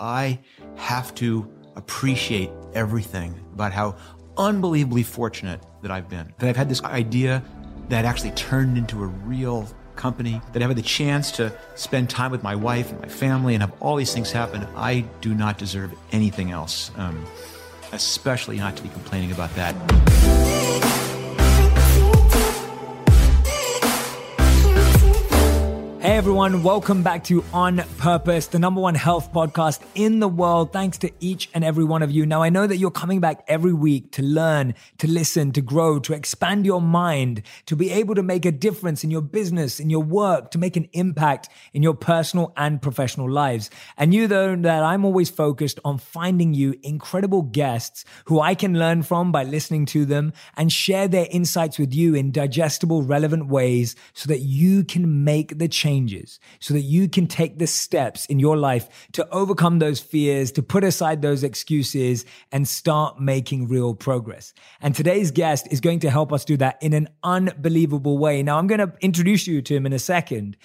I have to appreciate everything about how unbelievably fortunate that I've been. That I've had this idea that actually turned into a real company, that I've had the chance to spend time with my wife and my family and have all these things happen. I do not deserve anything else, um, especially not to be complaining about that. Everyone, welcome back to On Purpose, the number one health podcast in the world. Thanks to each and every one of you. Now, I know that you're coming back every week to learn, to listen, to grow, to expand your mind, to be able to make a difference in your business, in your work, to make an impact in your personal and professional lives. And you know that I'm always focused on finding you incredible guests who I can learn from by listening to them and share their insights with you in digestible, relevant ways so that you can make the change changes so that you can take the steps in your life to overcome those fears, to put aside those excuses and start making real progress. And today's guest is going to help us do that in an unbelievable way. Now, I'm going to introduce you to him in a second.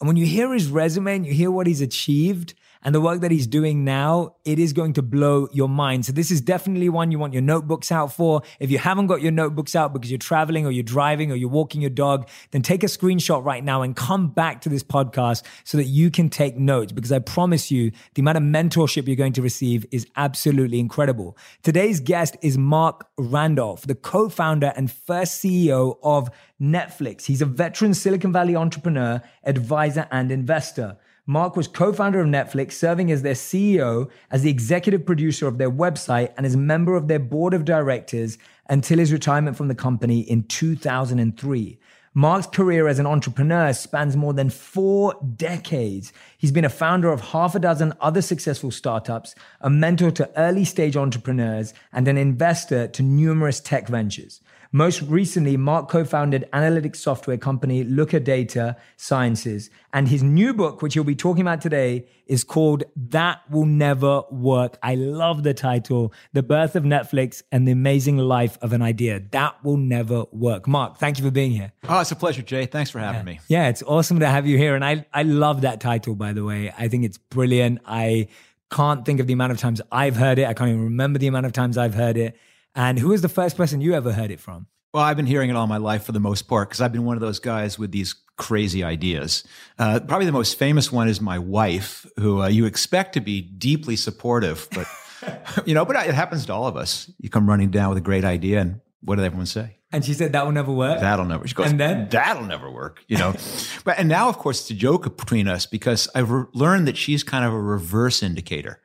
And when you hear his resume and you hear what he's achieved, and the work that he's doing now, it is going to blow your mind. So this is definitely one you want your notebooks out for. If you haven't got your notebooks out because you're traveling or you're driving or you're walking your dog, then take a screenshot right now and come back to this podcast so that you can take notes because I promise you the amount of mentorship you're going to receive is absolutely incredible. Today's guest is Marc Randolph, the co-founder and first CEO of Netflix. He's a veteran Silicon Valley entrepreneur, advisor, and investor. Marc was co founder of Netflix, serving as their CEO, as the executive producer of their website, and as member of their board of directors until his retirement from the company in 2003. Marc's career as an entrepreneur spans more than four decades. He's been a founder of half a dozen other successful startups, a mentor to early stage entrepreneurs, and an investor to numerous tech ventures. Most recently, Marc co founded analytics software company Looker Data Sciences. And his new book, which he'll be talking about today, is called That Will Never Work. I love the title The Birth of Netflix and the Amazing Life of an Idea. That Will Never Work. Marc, thank you for being here. Oh, it's a pleasure, Jay. Thanks for having yeah. me. Yeah, it's awesome to have you here. And I, I love that title, by the way. I think it's brilliant. I can't think of the amount of times I've heard it. I can't even remember the amount of times I've heard it. And who was the first person you ever heard it from? Well, I've been hearing it all my life for the most part because I've been one of those guys with these crazy ideas. Uh, probably the most famous one is my wife, who uh, you expect to be deeply supportive, but you know, but it happens to all of us. You come running down with a great idea, and what did everyone say? And she said that will never work. That'll never. She goes, and then that'll never work. You know, but and now, of course, it's a joke between us because I've re- learned that she's kind of a reverse indicator.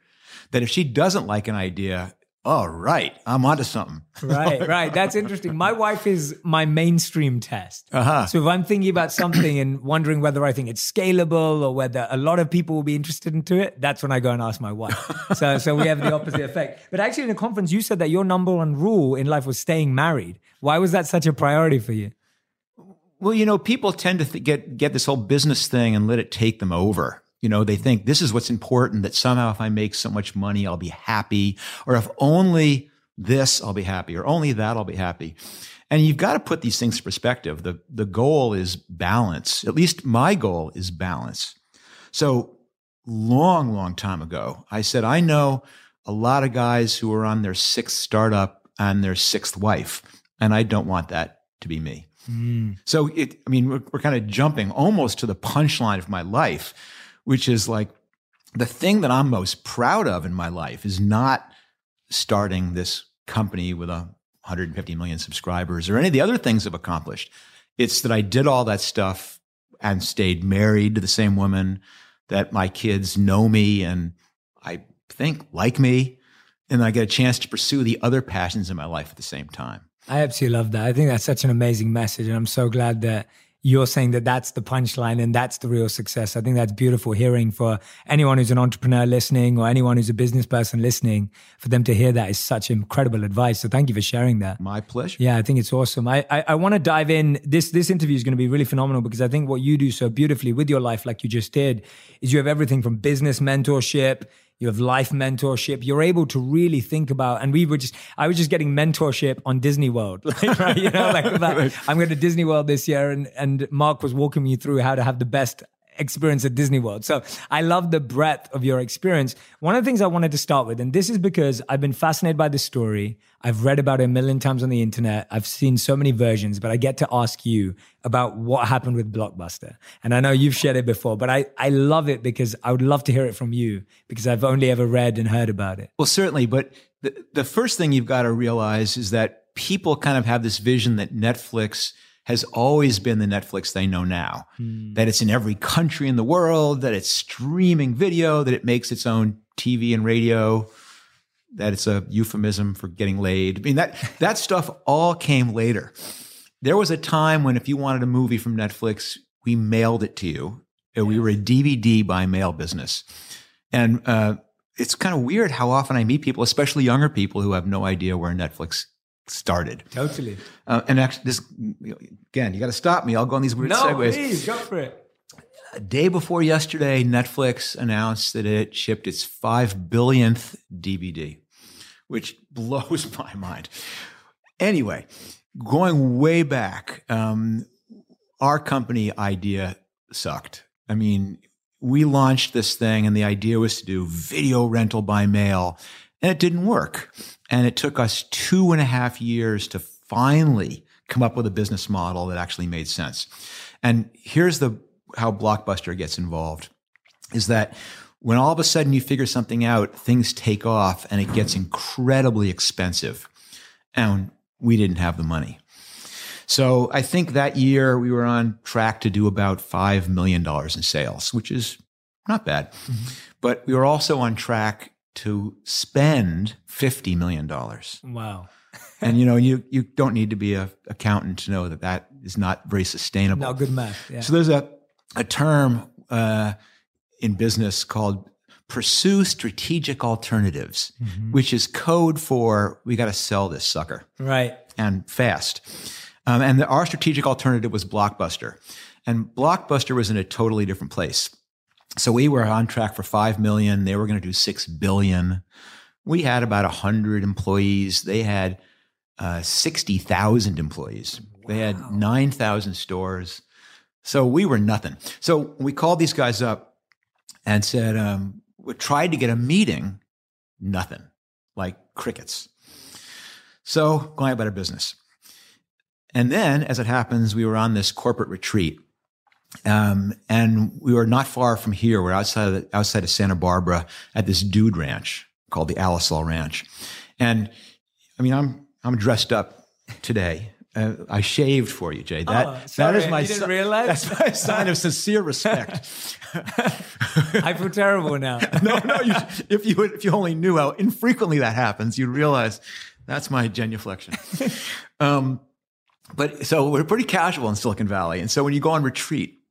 That if she doesn't like an idea, oh, right, I'm onto something. right, right. That's interesting. My wife is my mainstream test. Uh-huh. So if I'm thinking about something and wondering whether I think it's scalable or whether a lot of people will be interested into it, that's when I go and ask my wife. so, so we have the opposite effect. But actually, in a conference, you said that your number one rule in life was staying married. Why was that such a priority for you? Well, you know, people tend to th- get get this whole business thing and let it take them over. You know, they think this is what's important that somehow if I make so much money, I'll be happy. Or if only this, I'll be happy. Or only that, I'll be happy. And you've got to put these things in perspective. The, the goal is balance. At least my goal is balance. So long, long time ago, I said, I know a lot of guys who are on their sixth startup and their sixth wife, and I don't want that to be me. Mm. So it, I mean, we're, we're kind of jumping almost to the punchline of my life which is like the thing that I'm most proud of in my life is not starting this company with a 150 million subscribers or any of the other things I've accomplished. It's that I did all that stuff and stayed married to the same woman, that my kids know me and I think like me, and I get a chance to pursue the other passions in my life at the same time. I absolutely love that. I think that's such an amazing message. And I'm so glad that you're saying that that's the punchline and that's the real success. I think that's beautiful hearing for anyone who's an entrepreneur listening or anyone who's a business person listening. For them to hear that is such incredible advice. So thank you for sharing that. My pleasure. Yeah, I think it's awesome. I I, I want to dive in. This this interview is going to be really phenomenal because I think what you do so beautifully with your life, like you just did, is you have everything from business mentorship you have life mentorship. You're able to really think about, and we were just, I was just getting mentorship on Disney World, like, right? You know, like about. I'm going to Disney World this year, and and Marc was walking me through how to have the best experience at Disney World. So I love the breadth of your experience. One of the things I wanted to start with, and this is because I've been fascinated by this story. I've read about it a million times on the internet. I've seen so many versions, but I get to ask you about what happened with Blockbuster. And I know you've shared it before, but I, I love it because I would love to hear it from you because I've only ever read and heard about it. Well, certainly. But the, the first thing you've got to realize is that people kind of have this vision that Netflix – has always been the Netflix they know now. Mm. That it's in every country in the world, that it's streaming video, that it makes its own TV and radio, that it's a euphemism for getting laid. I mean, that, that stuff all came later. There was a time when if you wanted a movie from Netflix, we mailed it to you. We were a DVD by mail business. And uh, it's kind of weird how often I meet people, especially younger people, who have no idea where Netflix started. Totally. Uh, and actually, this again, you got to stop me. I'll go on these weird no, segues. please go for it. A day before yesterday, Netflix announced that it shipped its five billionth DVD, which blows my mind. Anyway, going way back, um, our company idea sucked. I mean, we launched this thing, and the idea was to do video rental by mail and it didn't work. And it took us two and a half years to finally come up with a business model that actually made sense. And here's the how Blockbuster gets involved is that when all of a sudden you figure something out, things take off and it gets incredibly expensive. And we didn't have the money. So I think that year we were on track to do about $5 million in sales, which is not bad. Mm-hmm. But we were also on track to spend $50 million. Wow. and you know, you, you don't need to be a accountant to know that that is not very sustainable. No, good math. Yeah. So there's a, a term uh, in business called pursue strategic alternatives, mm-hmm. which is code for we got to sell this sucker. Right. And fast. Um, and the, our strategic alternative was Blockbuster. And Blockbuster was in a totally different place. So we were on track for 5 million. They were going to do 6 billion. We had about 100 employees. They had uh, 60,000 employees. Wow. They had 9,000 stores. So we were nothing. So we called these guys up and said, um, we tried to get a meeting, nothing, like crickets. So going about our business. And then, as it happens, we were on this corporate retreat um, and we were not far from here. We're outside of the, outside of Santa Barbara at this dude ranch called the Alisal Ranch. And I mean, I'm I'm dressed up today. Uh, I shaved for you, Jay. That oh, that is my you didn't realize? that's my sign of sincere respect. I feel terrible now. no, no. You, if you if you only knew how infrequently that happens, you'd realize that's my genuflection. Um, but so we're pretty casual in Silicon Valley, and so when you go on retreat,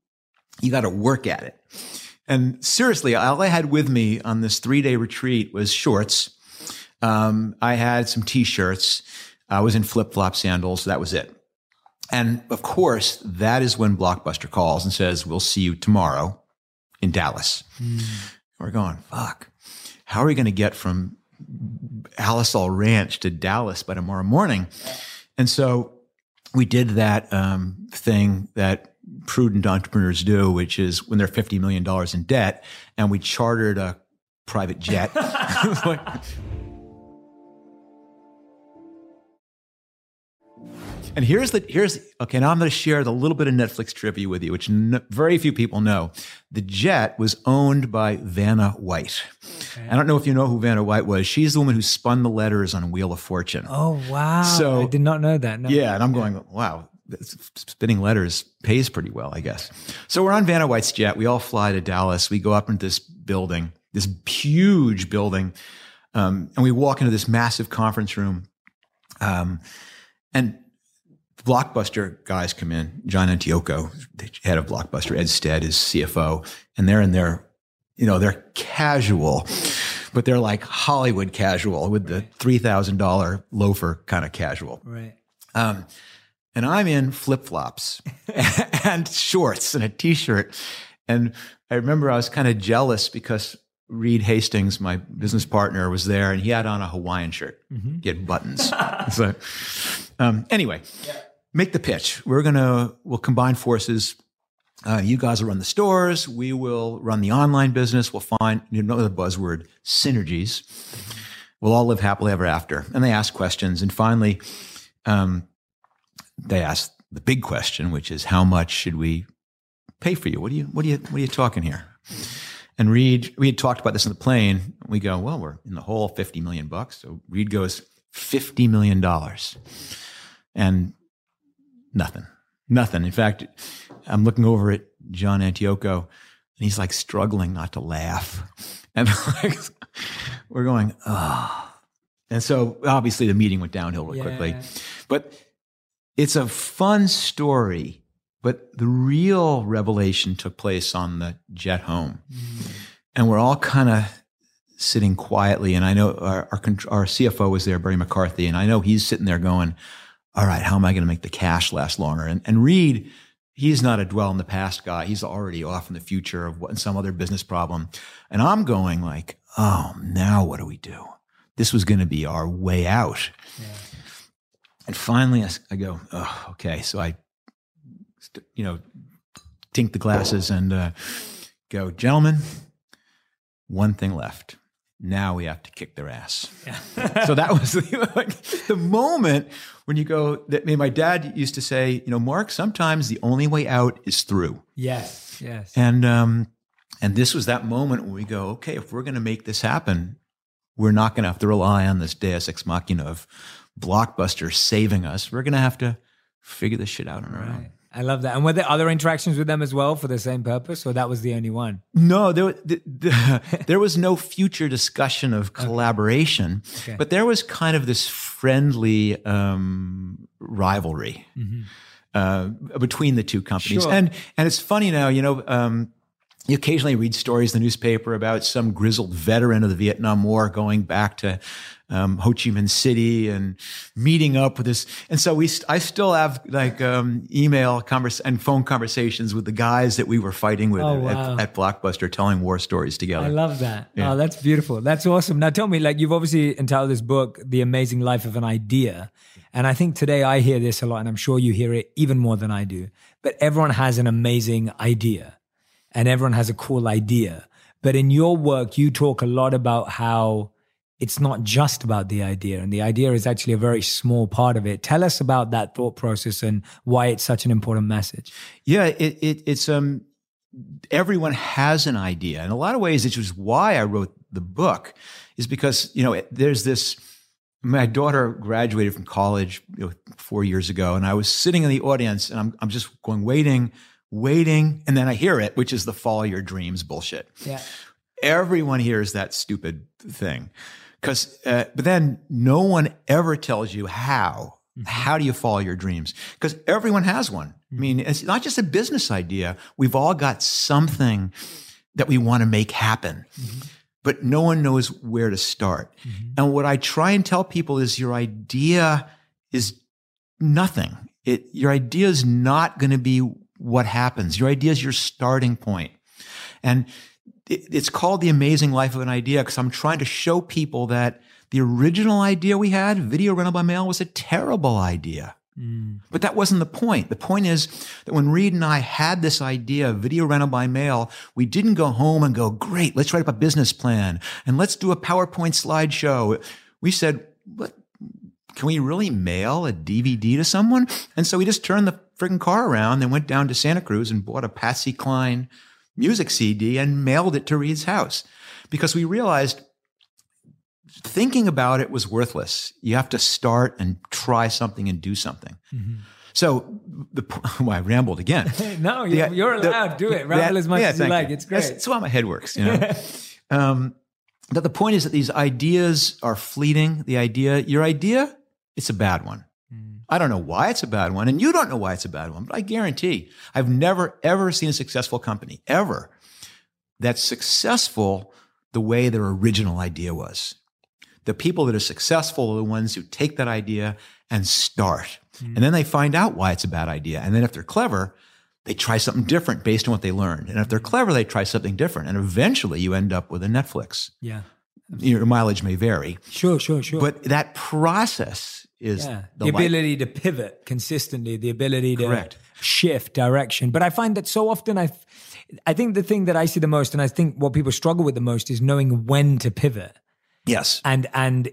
you got to work at it. And seriously, all I had with me on this three day retreat was shorts. Um, I had some t shirts. I was in flip flop sandals. That was it. And of course, that is when Blockbuster calls and says, We'll see you tomorrow in Dallas. Mm. We're going, fuck. How are we going to get from Alisal Ranch to Dallas by tomorrow morning? And so we did that um, thing that prudent entrepreneurs do, which is when they're $50 million in debt and we chartered a private jet. and here's the here's okay. Now I'm going to share the little bit of Netflix trivia with you, which n- very few people know. The jet was owned by Vanna White. Okay. I don't know if you know who Vanna White was. She's the woman who spun the letters on Wheel of Fortune. Oh wow! So I did not know that. No. Yeah, and I'm going wow spinning letters pays pretty well, I guess. So we're on Vanna White's jet. We all fly to Dallas. We go up into this building, this huge building, um, and we walk into this massive conference room. Um, and Blockbuster guys come in. John Antioco, the head of Blockbuster, Ed Stead is CFO, and they're in their, You know, they're casual, but they're like Hollywood casual with the three thousand dollar loafer kind of casual. Right. Um, and I'm in flip flops and shorts and a t shirt. And I remember I was kind of jealous because Reed Hastings, my business partner, was there and he had on a Hawaiian shirt. Mm-hmm. He had buttons. so, um, anyway, yeah. make the pitch. We're going to, we'll combine forces. Uh, you guys will run the stores. We will run the online business. We'll find, you know, the buzzword synergies. We'll all live happily ever after. And they ask questions. And finally, um, they ask the big question, which is how much should we pay for you? What are you, what are you, what are you talking here? And Reed, we had talked about this in the plane. We go, well, we're in the hole, 50 million bucks. So Reed goes, $50 million. And nothing, nothing. In fact, I'm looking over at John Antioco and he's like struggling not to laugh. And like, we're going, oh. And so obviously the meeting went downhill real yeah. quickly. But it's a fun story. But the real revelation took place on the jet home. Mm. And we're all kind of sitting quietly. And I know our, our, our CFO was there, Barry McCarthy, and I know he's sitting there going, all right, how am I going to make the cash last longer? And, and Reed, he's not a dwell in the past guy. He's already off in the future of what, some other business problem. And I'm going like, oh, now what do we do? This was going to be our way out. Yeah. And finally I, I go, oh, okay. So I, you know, tink the glasses and uh, go, gentlemen, one thing left now we have to kick their ass. Yeah. so that was the, like, the moment when you go that I mean, my dad used to say, you know, Marc, sometimes the only way out is through. Yes. Yes. And um and this was that moment when we go, okay, if we're going to make this happen, we're not going to have to rely on this deus ex machina of blockbuster saving us. We're to have to figure this shit out on our right. own. I love that. And were there other interactions with them as well for the same purpose, or that was the only one? No, there, the, the, there was no future discussion of collaboration. Okay. but there was kind of this friendly um, rivalry mm-hmm. uh, between the two companies. Sure. And and it's funny now, you know. Um, you occasionally read stories in the newspaper about some grizzled veteran of the Vietnam War going back to um, Ho Chi Minh City and meeting up with this. And so we, st- I still have like um, email convers- and phone conversations with the guys that we were fighting with oh, wow. at, at, Blockbuster, telling war stories together. I love that. Yeah. Oh, that's beautiful. That's awesome. Now tell me, like you've obviously entitled this book, "The Amazing Life of an Idea," and I think today I hear this a lot, and I'm sure you hear it even more than I do. But everyone has an amazing idea, and everyone has a cool idea. But in your work, you talk a lot about how it's not just about the idea and the idea is actually a very small part of it. Tell us about that thought process and why it's such an important message. Yeah it, it, it's um everyone has an idea. In a lot of ways which is why i wrote the book is because you know there's this my daughter graduated from college you know, four years ago and i was sitting in the audience and i'm, I'm just going waiting waiting and then i hear it which is the follow your dreams bullshit yeah everyone hears that stupid thing because, uh, but then no one ever tells you how. Mm-hmm. How do you follow your dreams? Because everyone has one. Mm-hmm. I mean, it's not just a business idea. We've all got something that we want to make happen, mm-hmm. but no one knows where to start. Mm-hmm. And what I try and tell people is your idea is nothing. It, your idea is not going to be what happens. Your idea is your starting point. And it's called the amazing life of an idea because I'm trying to show people that the original idea we had, video rental by mail, was a terrible idea. Mm. But that wasn't the point. The point is that when Reed and I had this idea of video rental by mail, we didn't go home and go, great, let's write up a business plan and let's do a PowerPoint slideshow. We said, what? Can we really mail a DVD to someone? And so we just turned the freaking car around and went down to Santa Cruz and bought a Patsy Cline music CD and mailed it to Reed's house because we realized thinking about it was worthless. You have to start and try something and do something. Mm-hmm. So the well, I rambled again. no, you're, the, you're allowed. to do it. Ramble as much yeah, as you like. You. It's great. That's, that's how my head works. You know. um, that the point is that these ideas are fleeting. The idea, your idea, it's a bad one. I don't know why it's a bad one, and you don't know why it's a bad one, but I guarantee I've never, ever seen a successful company, ever, that's successful the way their original idea was. The people that are successful are the ones who take that idea and start. Mm. And then they find out why it's a bad idea. And then if they're clever, they try something different based on what they learned. And if they're clever, they try something different. And eventually you end up with a Netflix. Yeah. your mileage may vary. Sure, sure, sure. But that process is yeah. the, the ability to pivot consistently, the ability to Correct. shift direction. But I find that so often I, I think the thing that I see the most, and I think what people struggle with the most, is knowing when to pivot Yes. and and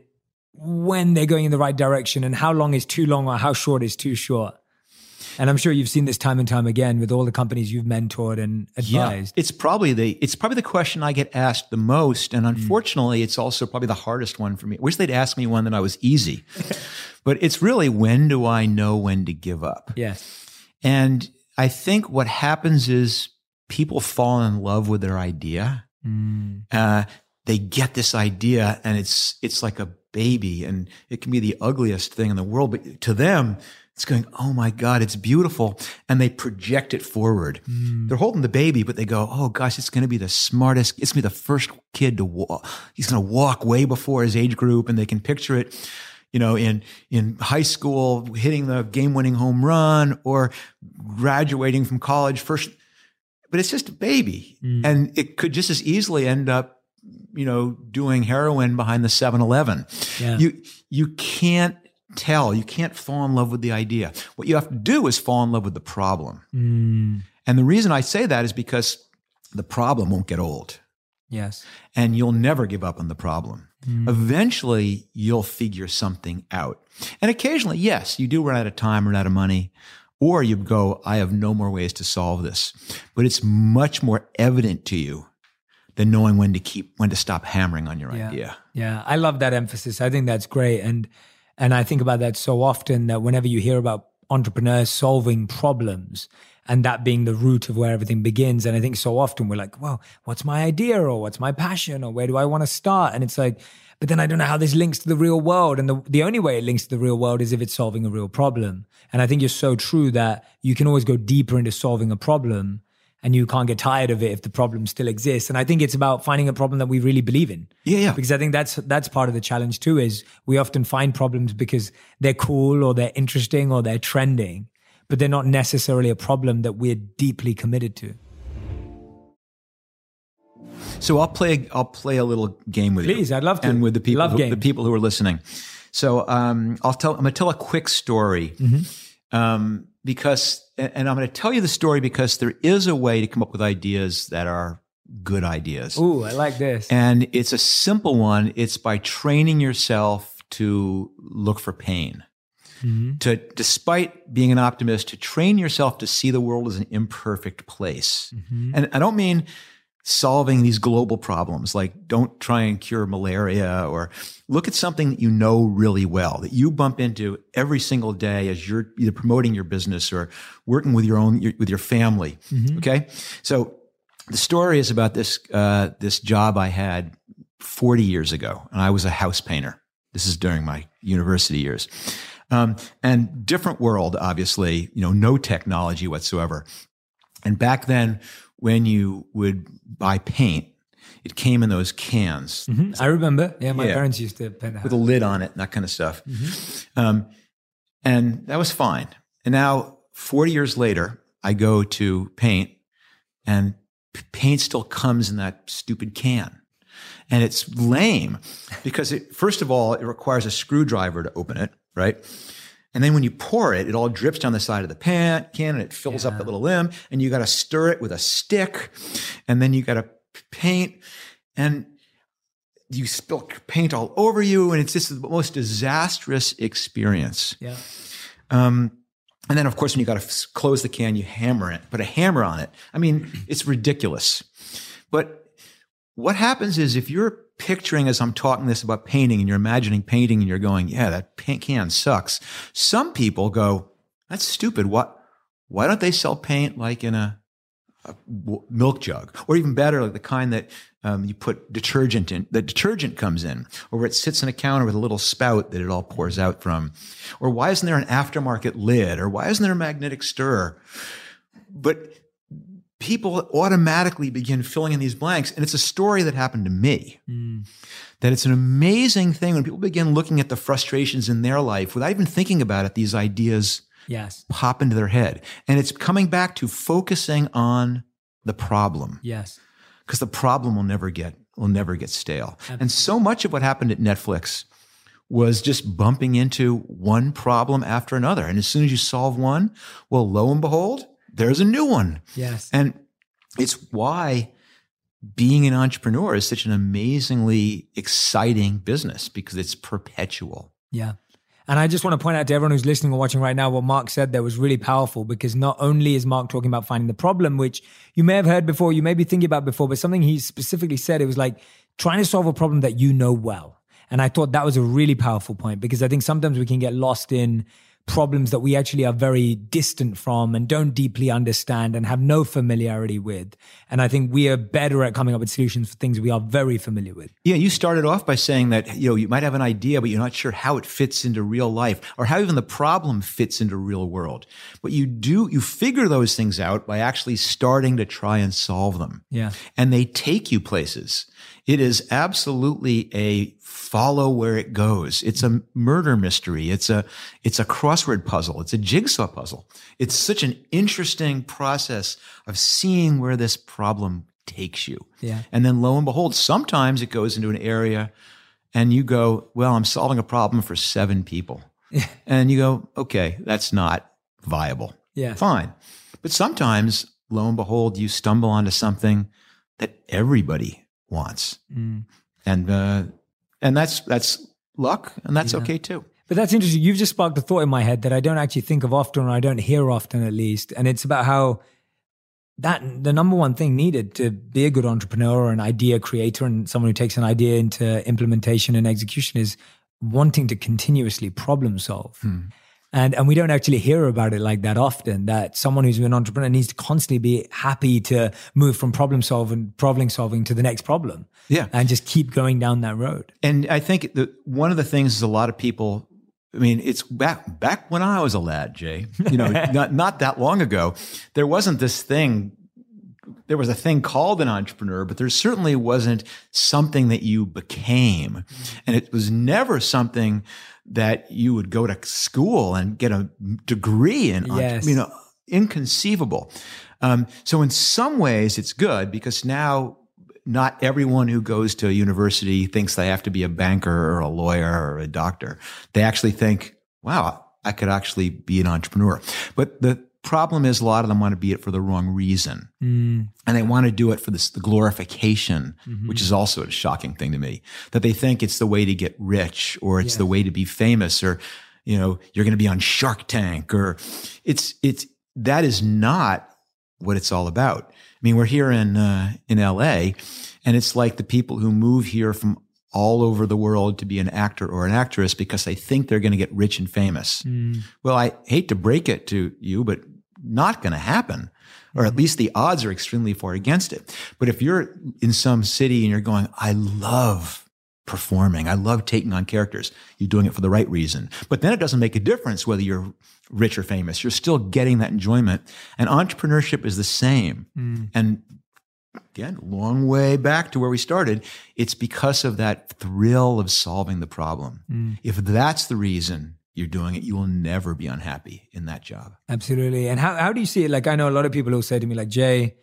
when they're going in the right direction, and how long is too long or how short is too short. And I'm sure you've seen this time and time again with all the companies you've mentored and advised. Yeah, It's probably the it's probably the question I get asked the most, and unfortunately, it's also probably the hardest one for me. I wish they'd ask me one that I was easy, but it's really when do I know when to give up? Yes. And I think what happens is people fall in love with their idea. Mm. Uh, they get this idea, and it's it's like a baby, and it can be the ugliest thing in the world, but to them. It's going, oh my God, it's beautiful. And they project it forward. Hmm. They're holding the baby, but they go, oh gosh, it's going to be the smartest. It's going to be the first kid to walk. He's going to walk way before his age group. And they can picture it, you know, in, in high school, hitting the game winning home run or graduating from college first. But it's just a baby. Hmm. And it could just as easily end up, you know, doing heroin behind the 7 Eleven. Yeah. You, you can't tell. You can't fall in love with the idea. What you have to do is fall in love with the problem. Mm. And the reason I say that is because the problem won't get old Yes. and you'll never give up on the problem. Eventually, you'll figure something out. And occasionally, yes, you do run out of time, run out of money, or you go, I have no more ways to solve this. But it's much more evident to you than knowing when to keep, when to stop hammering on your Yeah. idea. Yeah, I love that emphasis. I think that's great, and and I think about that so often that whenever you hear about entrepreneurs solving problems and that being the root of where everything begins, and I think so often we're like, well, what's my idea or what's my passion or where do I want to start? And it's like, but then I don't know how this links to the real world, and the the only way it links to the real world is if it's solving a real problem. And I think you're so true that you can always go deeper into solving a problem and you can't get tired of it if the problem still exists. And I think it's about finding a problem that we really believe in. Yeah, yeah. Because I think that's that's part of the challenge too. Is we often find problems because they're cool or they're interesting or they're trending, but they're not necessarily a problem that we're deeply committed to. So I'll play. I'll play a little game with you. Please, I'd love to. And with the people, who, the people who are listening. So um, I'll tell. I'm to tell a quick story Mm-hmm. um, because, and I'm going to tell you the story because there is a way to come up with ideas that are good ideas, Ooh, I like this. and it's a simple one. It's by training yourself to look for pain. Mhm. To, despite being an optimist, to train yourself to see the world as an imperfect place. Mhm. And I don't mean solving these global problems, like don't try and cure malaria or look at something that you know really well, that you bump into every single day as you're either promoting your business or working with your own, your, with your family. Okay. So the story is about this, uh, this job I had 40 years ago, and I was a house painter. This is during my university years. Um, and different world, obviously, you know, no technology whatsoever. And back then, when you would buy paint, it came in those cans Mhm. I remember. Yeah, my Yeah. parents used to paint with a lid on it and that kind of stuff. Mm-hmm. Um, and that was fine. And now, 40 years later, I go to paint and paint still comes in that stupid can. And it's lame because it, first of all, it requires a screwdriver to open it, right? And then when you pour it, it all drips down the side of the pan can and it fills up Yeah. the little limb and you got to stir it with a stick and then you got to paint and you spill paint all over you and it's just the most disastrous experience. Yeah. Um, and then, of course, when you got to f- close the can, you hammer it, put a hammer on it. I mean, it's ridiculous. But what happens is if you're picturing as I'm talking this about painting and you're imagining painting and you're going, yeah, that paint can sucks. Some people go, that's stupid. What? Why don't they sell paint like in a, milk jug, or even better, like the kind that um, you put detergent in? The detergent comes in, or where it sits in a counter with a little spout that it all pours out from. Or why isn't there an aftermarket lid? Or why isn't there a magnetic stir? But people automatically begin filling in these blanks. And it's a story that happened to me. Mm. That it's an amazing thing when people begin looking at the frustrations in their life without even thinking about it, these ideas Yes. pop into their head. And it's coming back to focusing on the problem Yes. because the problem will never get will never get stale. And so much of what happened at Netflix was just bumping into one problem after another. And as soon as you solve one, well, lo and behold, there's a new one. Yes. And it's why being an entrepreneur is such an amazingly exciting business because it's perpetual. Yeah. And I just want to point out to everyone who's listening or watching right now what Marc said there was really powerful because not only is Marc talking about finding the problem, which you may have heard before, you may be thinking about before, but something he specifically said, it was like trying to solve a problem that you know well. And I thought that was a really powerful point because I think sometimes we can get lost in problems that we actually are very distant from and don't deeply understand and have no familiarity with. And I think we are better at coming up with solutions for things we are very familiar with. Yeah, you started off by saying that you know you might have an idea, but you're not sure how it fits into real life or how even the problem fits into real world. But you do you figure those things out by actually starting to try and solve them. Yeah. And they take you places. It is absolutely a follow where it goes. It's a murder mystery. It's a, it's a crossword puzzle. It's a jigsaw puzzle. It's such an interesting process of seeing where this problem takes you. Yeah. And then lo and behold, sometimes it goes into an area and you go, well, I'm solving a problem for seven people. and you go, okay, that's not viable. Yeah. Fine. But sometimes, lo and behold, you stumble onto something that everybody wants. Mm. And uh, and that's that's luck, and that's Yeah. okay too. But that's interesting. You've just sparked a thought in my head that I don't actually think of often, or I don't hear often at least. And it's about how that the number one thing needed to be a good entrepreneur or an idea creator and someone who takes an idea into implementation and execution is wanting to continuously problem solve. And and we don't actually hear about it like that often. That someone who's an entrepreneur needs to constantly be happy to move from problem solving, problem solving to the next problem. Yeah. And just keep going down that road. And I think that one of the things is a lot of people. I mean, it's back back when I was a lad, Jay. You know, not not that long ago, there wasn't this thing. There was a thing called an entrepreneur, but there certainly wasn't something that you became, and it was never something that you would go to school and get a degree in. Yes. You know, inconceivable. Um, so in some ways, it's good because now not everyone who goes to a university thinks they have to be a banker or a lawyer or a doctor. They actually think, wow, I could actually be an entrepreneur. But the problem is a lot of them want to be it for the wrong reason. Mm. And they want to do it for this, the glorification, which is also a shocking thing to me, that they think it's the way to get rich or it's the way to be famous or, you know, you're going to be on Shark Tank or it's, it's, that is not what it's all about. I mean, we're here in, uh, in LA and it's like the people who move here from all over the world to be an actor or an actress because they think they're going to get rich and famous. Well, I hate to break it to you, but not going to happen. Or at mm-hmm. least the odds are extremely far against it. But if you're in some city and you're going, I love performing, I love taking on characters, you're doing it for the right reason. But then it doesn't make a difference whether you're rich or famous. You're still getting that enjoyment. And entrepreneurship is the same. Mm. And again, long way back to where we started, it's because of that thrill of solving the problem. Mm. If that's the reason you're doing it, you will never be unhappy in that job. Absolutely. And how, how do you see it? Like, I know a lot of people who say to me, like, Jay,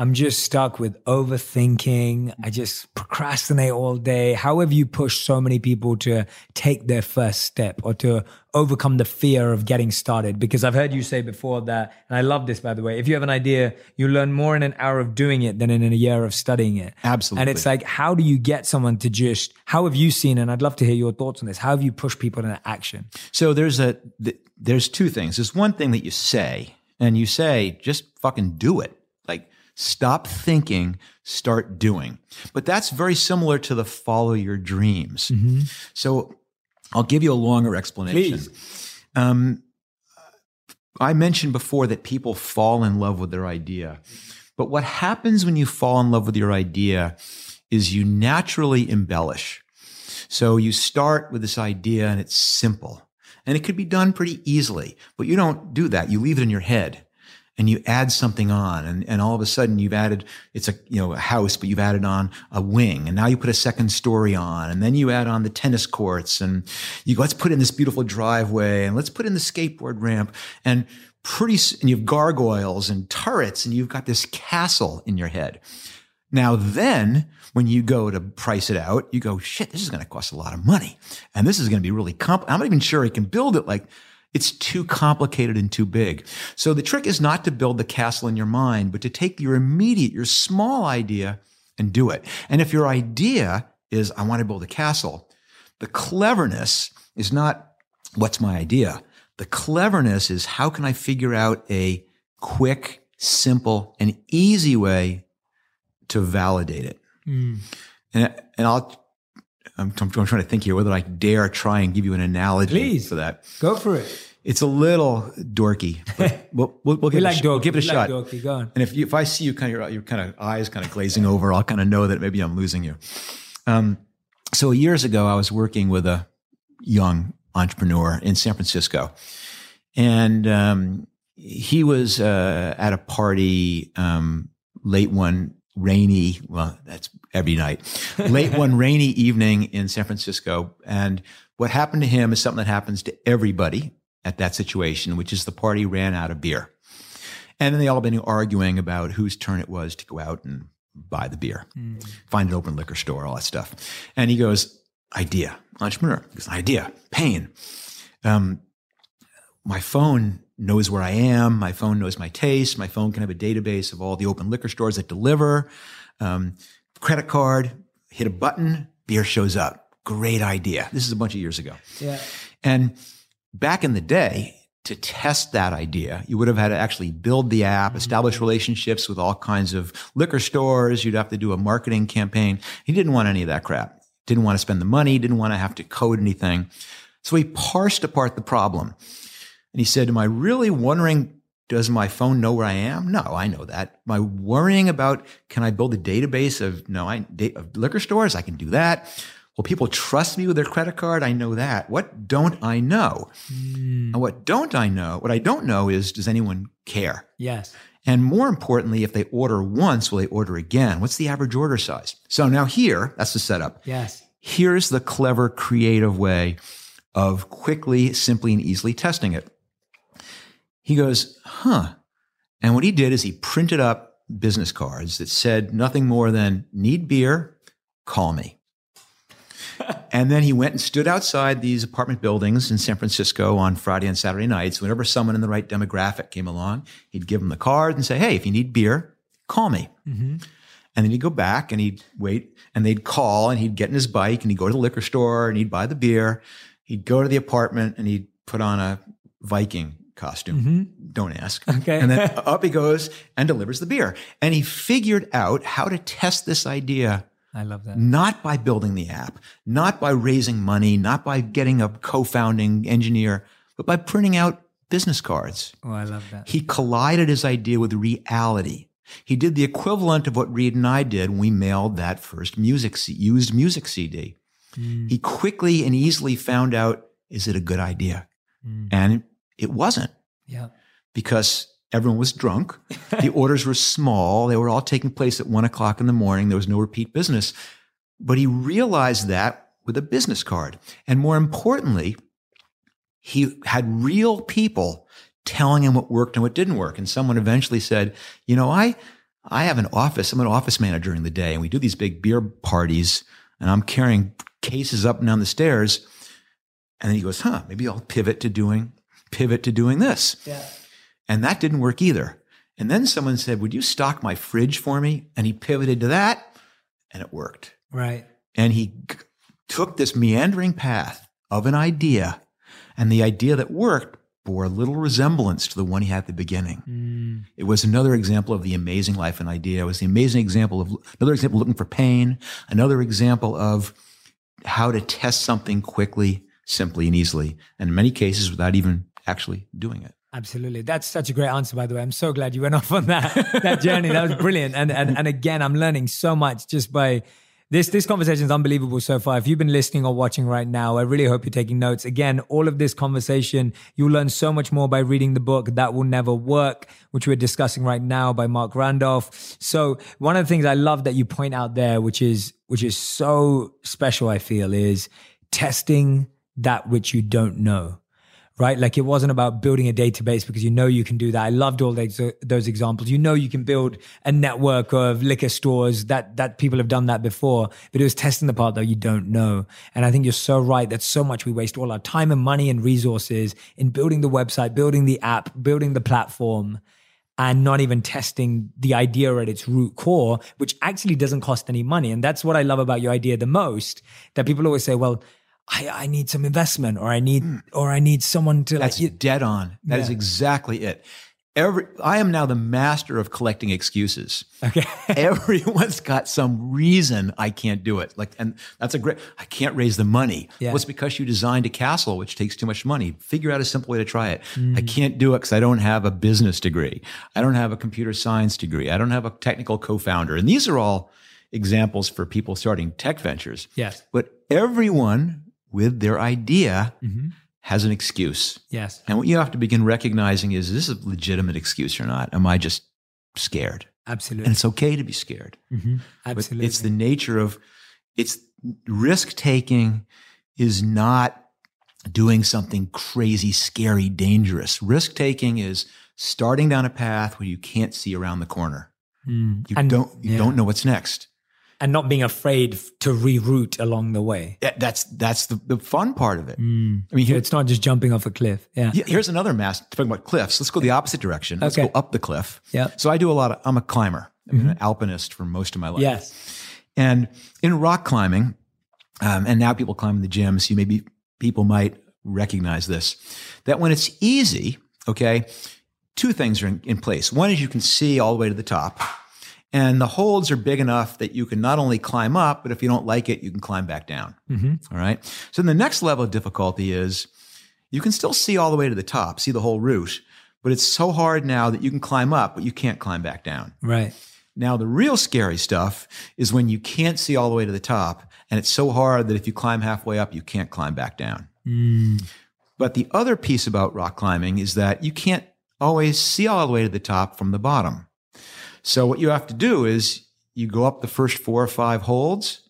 I'm just stuck with overthinking. I just procrastinate all day. How have you pushed so many people to take their first step or to overcome the fear of getting started? Because I've heard you say before that, and I love this, by the way, if you have an idea, you learn more in an hour of doing it than in a year of studying it. Absolutely. And it's like, how do you get someone to just, how have you seen, and I'd love to hear your thoughts on this, how have you pushed people into action? So there's a th- there's two things. There's one thing that you say, and you say just fucking do it. Stop thinking, start doing. But that's very similar to the follow your dreams. So I'll give you a longer explanation. Um, I mentioned before that people fall in love with their idea. But what happens when you fall in love with your idea is you naturally embellish. So you start with this idea and it's simple and it could be done pretty easily, but you don't do that. You leave it in your head and you add something on and, and all of a sudden you've added, it's a, you know, a house, but you've added on a wing and now you put a second story on and then you add on the tennis courts and you go, let's put in this beautiful driveway and let's put in the skateboard ramp and pretty, and you have gargoyles and turrets and you've got this castle in your head. Now, then, when you go to price it out, you go, shit, this is going to cost a lot of money. And this is going to be really comp. I'm not even sure I can build it. Like, it's too complicated and too big. So the trick is not to build the castle in your mind, but to take your immediate, your small idea and do it. And if your idea is, I want to build a castle, the cleverness is not, what's my idea? The cleverness is, how can I figure out a quick, simple, and easy way to validate it? Mm. And, and I'll, I'm, I'm, trying to think here whether I dare try and give you an analogy Please, for that. Go for it. It's a little dorky, but we'll, we'll, we'll give, we it, like a, we'll give it a we shot. Like dorky. Go on. And if you, if I see you kind of your, your kind of eyes kind of glazing over, I'll kind of know that maybe I'm losing you. Um, so years ago, I was working with a young entrepreneur in San Francisco, and um, he was uh, at a party um, late one rainy. Well, that's every night. Late one rainy evening in San Francisco, and what happened to him is something that happens to everybody at that situation, which is the party ran out of beer. And then they all been arguing about whose turn it was to go out and buy the beer, mm. find an open liquor store, all that stuff. And he goes, idea, entrepreneur, he goes, idea, pain. Um, my phone knows where I am. My phone knows my taste. My phone can have a database of all the open liquor stores that deliver. Um, credit card, hit a button, beer shows up. Great idea. This is a bunch of years ago. Yeah. And back in the day, to test that idea, you would have had to actually build the app, mm-hmm. establish relationships with all kinds of liquor stores. You'd have to do a marketing campaign. He didn't want any of that crap. Didn't want to spend the money, didn't want to have to code anything. So he parsed apart the problem. And he said, Am I really wondering, does my phone know where I am? No, I know that. Am I worrying about, can I build a database of, no, I, of liquor stores? I can do that. Will people trust me with their credit card. I know that. What don't I know? Mm. And what don't I know? What I don't know is, does anyone care? Yes. And more importantly, if they order once, will they order again? What's the average order size? So now here, that's the setup. Yes. Here's the clever, creative way of quickly, simply, and easily testing it. He goes, huh. And what he did is he printed up business cards that said nothing more than need beer, call me and then he went and stood outside these apartment buildings in San Francisco on Friday and Saturday nights. Whenever someone in the right demographic came along, he'd give them the card and say, Hey, if you need beer, call me. Mm-hmm. And then he'd go back and he'd wait and they'd call and he'd get in his bike and he'd go to the liquor store and he'd buy the beer. He'd go to the apartment and he'd put on a Viking costume. Mm-hmm. Don't ask. Okay. and then up he goes and delivers the beer. And he figured out how to test this idea I love that. Not by building the app, not by raising money, not by getting a co founding engineer, but by printing out business cards. Oh, I love that. He collided his idea with reality. He did the equivalent of what Reed and I did when we mailed that first music used music CD. Mm. He quickly and easily found out is it a good idea? Mm. And it wasn't. Yeah. Because Everyone was drunk. the orders were small. They were all taking place at one o'clock in the morning. There was no repeat business. But he realized that with a business card. And more importantly, he had real people telling him what worked and what didn't work. And someone eventually said, you know, I, I have an office. I'm an office manager during the day and we do these big beer parties and I'm carrying cases up and down the stairs. And then he goes, huh, maybe I'll pivot to doing, pivot to doing this. Yeah. And that didn't work either. And then someone said, Would you stock my fridge for me? And he pivoted to that and it worked. Right. And he g- took this meandering path of an idea, and the idea that worked bore little resemblance to the one he had at the beginning. Mm. It was another example of the amazing life and idea. It was the amazing example of another example looking for pain, another example of how to test something quickly, simply, and easily, and in many cases without even actually doing it. Absolutely. That's such a great answer, by the way. I'm so glad you went off on that, that journey. That was brilliant. And, and, and again, I'm learning so much just by this, this conversation is unbelievable so far. If you've been listening or watching right now, I really hope you're taking notes. Again, all of this conversation, you'll learn so much more by reading the book That Will Never Work, which we're discussing right now by Marc Randolph. So one of the things I love that you point out there, which is, which is so special, I feel, is testing that which you don't know right? Like it wasn't about building a database because you know you can do that. I loved all those, those examples. You know you can build a network of liquor stores that that people have done that before, but it was testing the part that you don't know. And I think you're so right that so much we waste all our time and money and resources in building the website, building the app, building the platform and not even testing the idea at its root core, which actually doesn't cost any money. And that's what I love about your idea the most. That people always say, well, I, I need some investment or I need mm. or I need someone to That's like dead on. That yeah. is exactly it. Every I am now the master of collecting excuses. Okay. Everyone's got some reason I can't do it. Like and that's a great I can't raise the money. Yeah. Well, it's because you designed a castle which takes too much money. Figure out a simple way to try it. Mm. I can't do it because I don't have a business degree. I don't have a computer science degree. I don't have a technical co-founder. And these are all examples for people starting tech ventures. Yes. But everyone with their idea mm-hmm. has an excuse. Yes. And what you have to begin recognizing is, is this a legitimate excuse or not? Am I just scared? Absolutely. And it's okay to be scared. Mm-hmm. Absolutely. But it's the nature of it's risk taking is not doing something crazy, scary, dangerous. Risk taking is starting down a path where you can't see around the corner. Mm. You and, don't you yeah. don't know what's next and not being afraid to reroute along the way. Yeah, that's that's the, the fun part of it. Mm. I mean, here, it's not just jumping off a cliff. Yeah. Here's another mass talking about cliffs. Let's go the opposite direction. Let's okay. go up the cliff. Yeah. So I do a lot of. I'm a climber. I'm mm-hmm. an alpinist for most of my life. Yes. And in rock climbing, um, and now people climb in the gyms. You maybe people might recognize this. That when it's easy, okay, two things are in, in place. One is you can see all the way to the top and the holds are big enough that you can not only climb up, but if you don't like it, you can climb back down. Mm-hmm. All right. So the next level of difficulty is you can still see all the way to the top, see the whole route, but it's so hard now that you can climb up, but you can't climb back down. Right. Now, the real scary stuff is when you can't see all the way to the top, and it's so hard that if you climb halfway up, you can't climb back down. Mm. But the other piece about rock climbing is that you can't always see all the way to the top from the bottom. So what you have to do is you go up the first four or five holds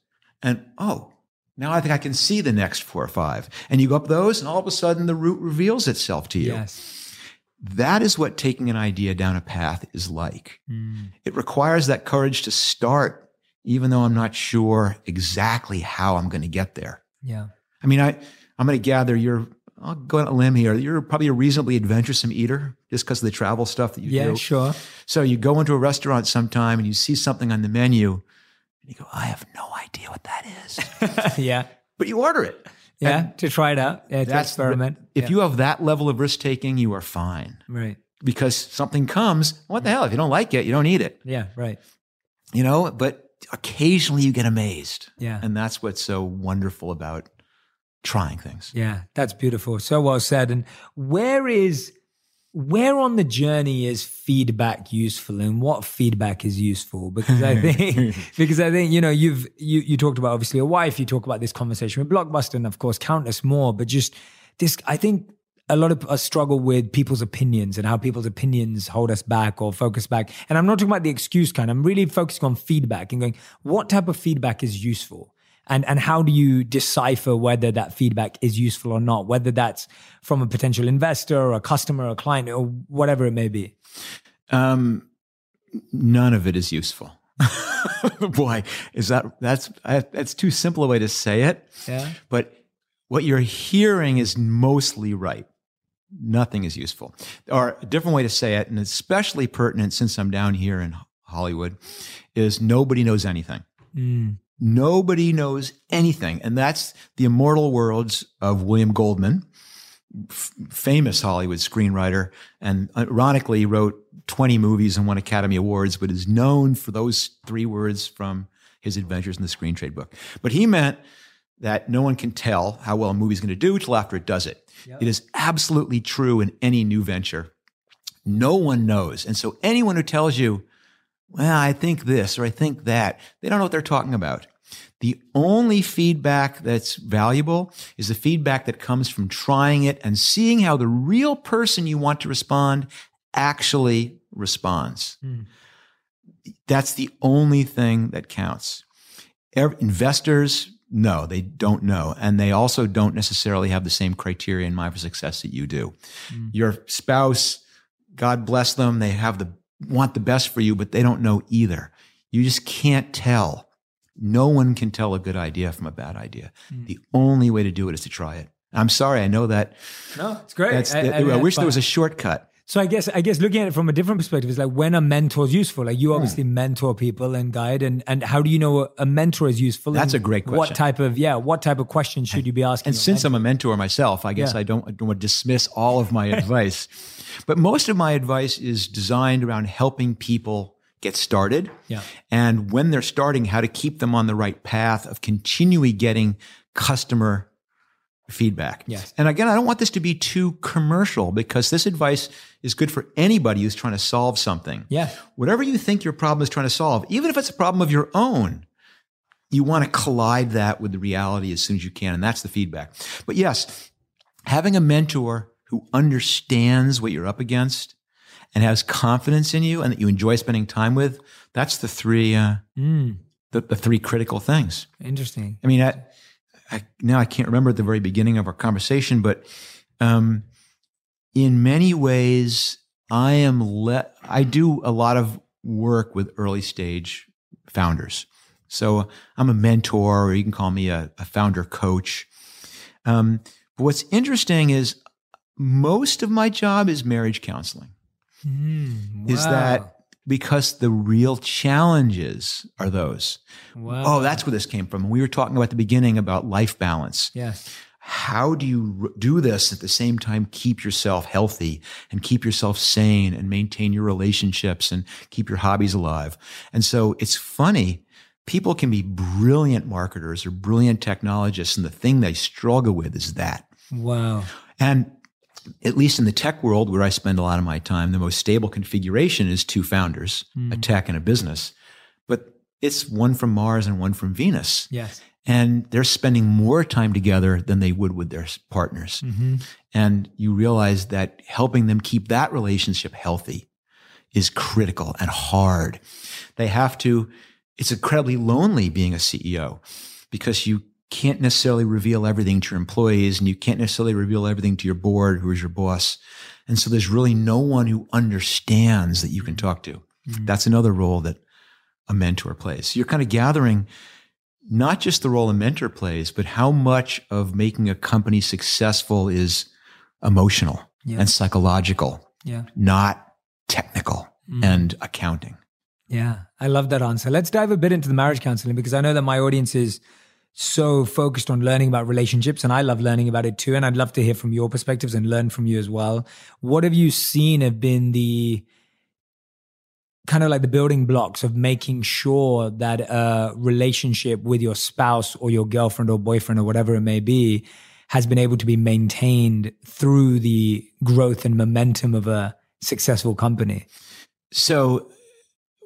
and oh, now I think I can see the next four or five. And you go up those and all of a sudden the route reveals itself to you. Yes. That is what taking an idea down a path is like. Mm. It requires that courage to start, even though I'm not sure exactly how I'm going to get there. Yeah. I mean, I, I'm going to gather you're I'll go on a limb here. You're probably a reasonably adventuresome eater just because of the travel stuff that you yeah, do. Yeah, sure. So you go into a restaurant sometime and you see something on the menu and you go, I have no idea what that is. yeah. But you order it. Yeah, and to try it out. Yeah, to experiment. If yeah. you have that level of risk taking, you are fine. Right. Because something comes, what the hell? If you don't like it, you don't eat it. Yeah, right. You know, but occasionally you get amazed. Yeah. And that's what's so wonderful about trying things. Yeah, that's beautiful. So well said. And where is where on the journey is feedback useful and what feedback is useful because i think because i think you know you've you you talked about obviously a wife you talk about this conversation with blockbuster and of course countless more but just this i think a lot of us struggle with people's opinions and how people's opinions hold us back or focus back and i'm not talking about the excuse kind i'm really focusing on feedback and going what type of feedback is useful and and how do you decipher whether that feedback is useful or not whether that's from a potential investor or a customer or a client or whatever it may be? Um, none of it is useful. Boy is that that's that's too simple a way to say it. Yeah. But what you're hearing is mostly right. Nothing is useful. Or a different way to say it and especially pertinent since i'm down here in hollywood is nobody knows anything mm. Nobody knows anything. And that's the immortal words of William Goldman, f- famous Hollywood screenwriter. And ironically, wrote 20 movies and won Academy Awards, but is known for those three words from his adventures in the screen trade book. But he meant that no one can tell how well a movie is going to do till after it does it. Yep. It is absolutely true in any new venture. No one knows. And so anyone who tells you, well, I think this or I think that. They don't know what they're talking about. The only feedback that's valuable is the feedback that comes from trying it and seeing how the real person you want to respond actually responds. Mm. That's the only thing that counts. Investors, no, they don't know. And they also don't necessarily have the same criteria in mind for success that you do. Mm. Your spouse, God bless them, they have the want the best for you, but they don't know either. You just can't tell. No one can tell a good idea from a bad idea. Mm. The only way to do it is to try it. I'm sorry, I know that. No, it's great. I, I, I, I wish there was a shortcut. So I guess I guess looking at it from a different perspective is like when are mentors useful? Like you obviously hmm. mentor people and guide, and and how do you know a mentor is useful? That's a great question. What type of yeah? What type of questions should you be asking? And since I'm a mentor myself, I guess yeah. I don't I don't want to dismiss all of my advice, but most of my advice is designed around helping people get started. Yeah. And when they're starting, how to keep them on the right path of continually getting customer feedback. Yes. And again, I don't want this to be too commercial because this advice is good for anybody who's trying to solve something. Yeah. Whatever you think your problem is trying to solve, even if it's a problem of your own, you want to collide that with the reality as soon as you can. And that's the feedback. But yes, having a mentor who understands what you're up against and has confidence in you and that you enjoy spending time with, that's the three, uh, mm. the, the three critical things. Interesting. I mean, I, I, now I can't remember at the very beginning of our conversation, but um, in many ways, I am let. I do a lot of work with early stage founders. So I'm a mentor, or you can call me a, a founder coach. Um, but what's interesting is most of my job is marriage counseling. Mm, wow. Is that because the real challenges are those. Wow. Oh, that's where this came from. We were talking about the beginning about life balance. Yes. How do you do this at the same time keep yourself healthy and keep yourself sane and maintain your relationships and keep your hobbies alive? And so it's funny. People can be brilliant marketers or brilliant technologists, and the thing they struggle with is that. Wow. And at least in the tech world where I spend a lot of my time, the most stable configuration is two founders, mm. a tech and a business. But it's one from Mars and one from Venus. Yes. And they're spending more time together than they would with their partners. Mm-hmm. And you realize that helping them keep that relationship healthy is critical and hard. They have to, it's incredibly lonely being a CEO because you can't necessarily reveal everything to your employees and you can't necessarily reveal everything to your board, who is your boss. And so there's really no one who understands that you can talk to. Mm-hmm. That's another role that a mentor plays. So you're kind of gathering not just the role a mentor plays, but how much of making a company successful is emotional yeah. and psychological, yeah. not technical mm-hmm. and accounting. Yeah, I love that answer. Let's dive a bit into the marriage counseling because I know that my audience is so focused on learning about relationships and I love learning about it too and I'd love to hear from your perspectives and learn from you as well. What have you seen have been the kind of like the building blocks of making sure that a relationship with your spouse or your girlfriend or boyfriend or whatever it may be has been able to be maintained through the growth and momentum of a successful company? So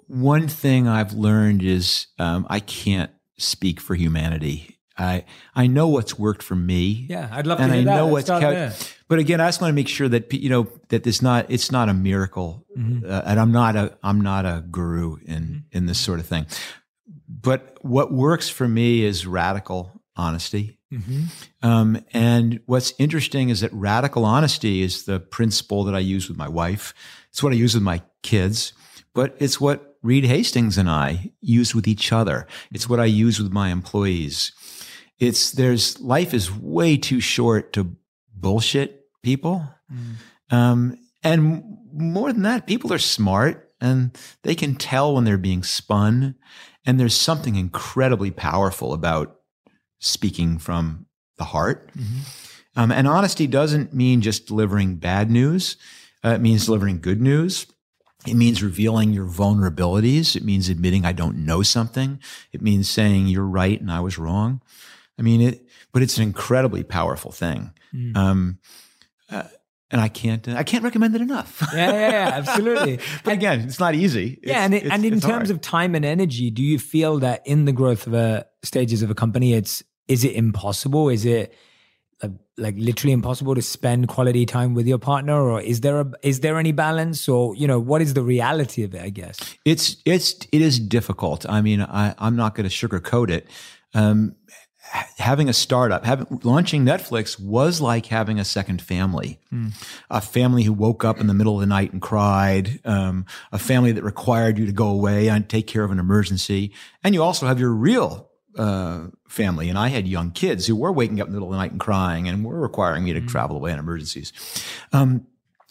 one thing I've learned is um, I can't speak for humanity. I I know what's worked for me. Yeah, I'd love to and I know what's kept. But again, I just want to make sure that you know that it's not it's not a miracle, mm-hmm. uh, and I'm not a I'm not a guru in mm-hmm. in this sort of thing. But what works for me is radical honesty. Mm-hmm. Um, and what's interesting is that radical honesty is the principle that I use with my wife. It's what I use with my kids, but it's what Reed Hastings and I use with each other. It's what I use with my employees. It's there's life is way too short to bullshit people. Mm. Um, and more than that, people are smart and they can tell when they're being spun. And there's something incredibly powerful about speaking from the heart. Mm-hmm. Um, and honesty doesn't mean just delivering bad news. Uh, it means delivering good news. It means revealing your vulnerabilities. It means admitting I don't know something. It means saying you're right and I was wrong. I mean it, but it's an incredibly powerful thing. Mm. Um, uh, and I can't, uh, I can't recommend it enough. yeah, yeah, yeah absolutely. but again, it's not easy. It's, yeah, and it, and in terms hard. of time and energy, do you feel that in the growth of a stages of a company, it's is it impossible? Is it like literally impossible to spend quality time with your partner or is there a is there any balance or you know what is the reality of it i guess? It's it's it is difficult. I mean i i'm not going to sugarcoat it. Um having a startup, having launching Netflix was like having a second family, a family who woke up in the middle of the night and cried, um, a family that required you to go away and take care of an emergency, and you also have your real uh, family. And I had young kids who were waking up in the middle of the night and crying, and were requiring me to travel away in emergencies. Um,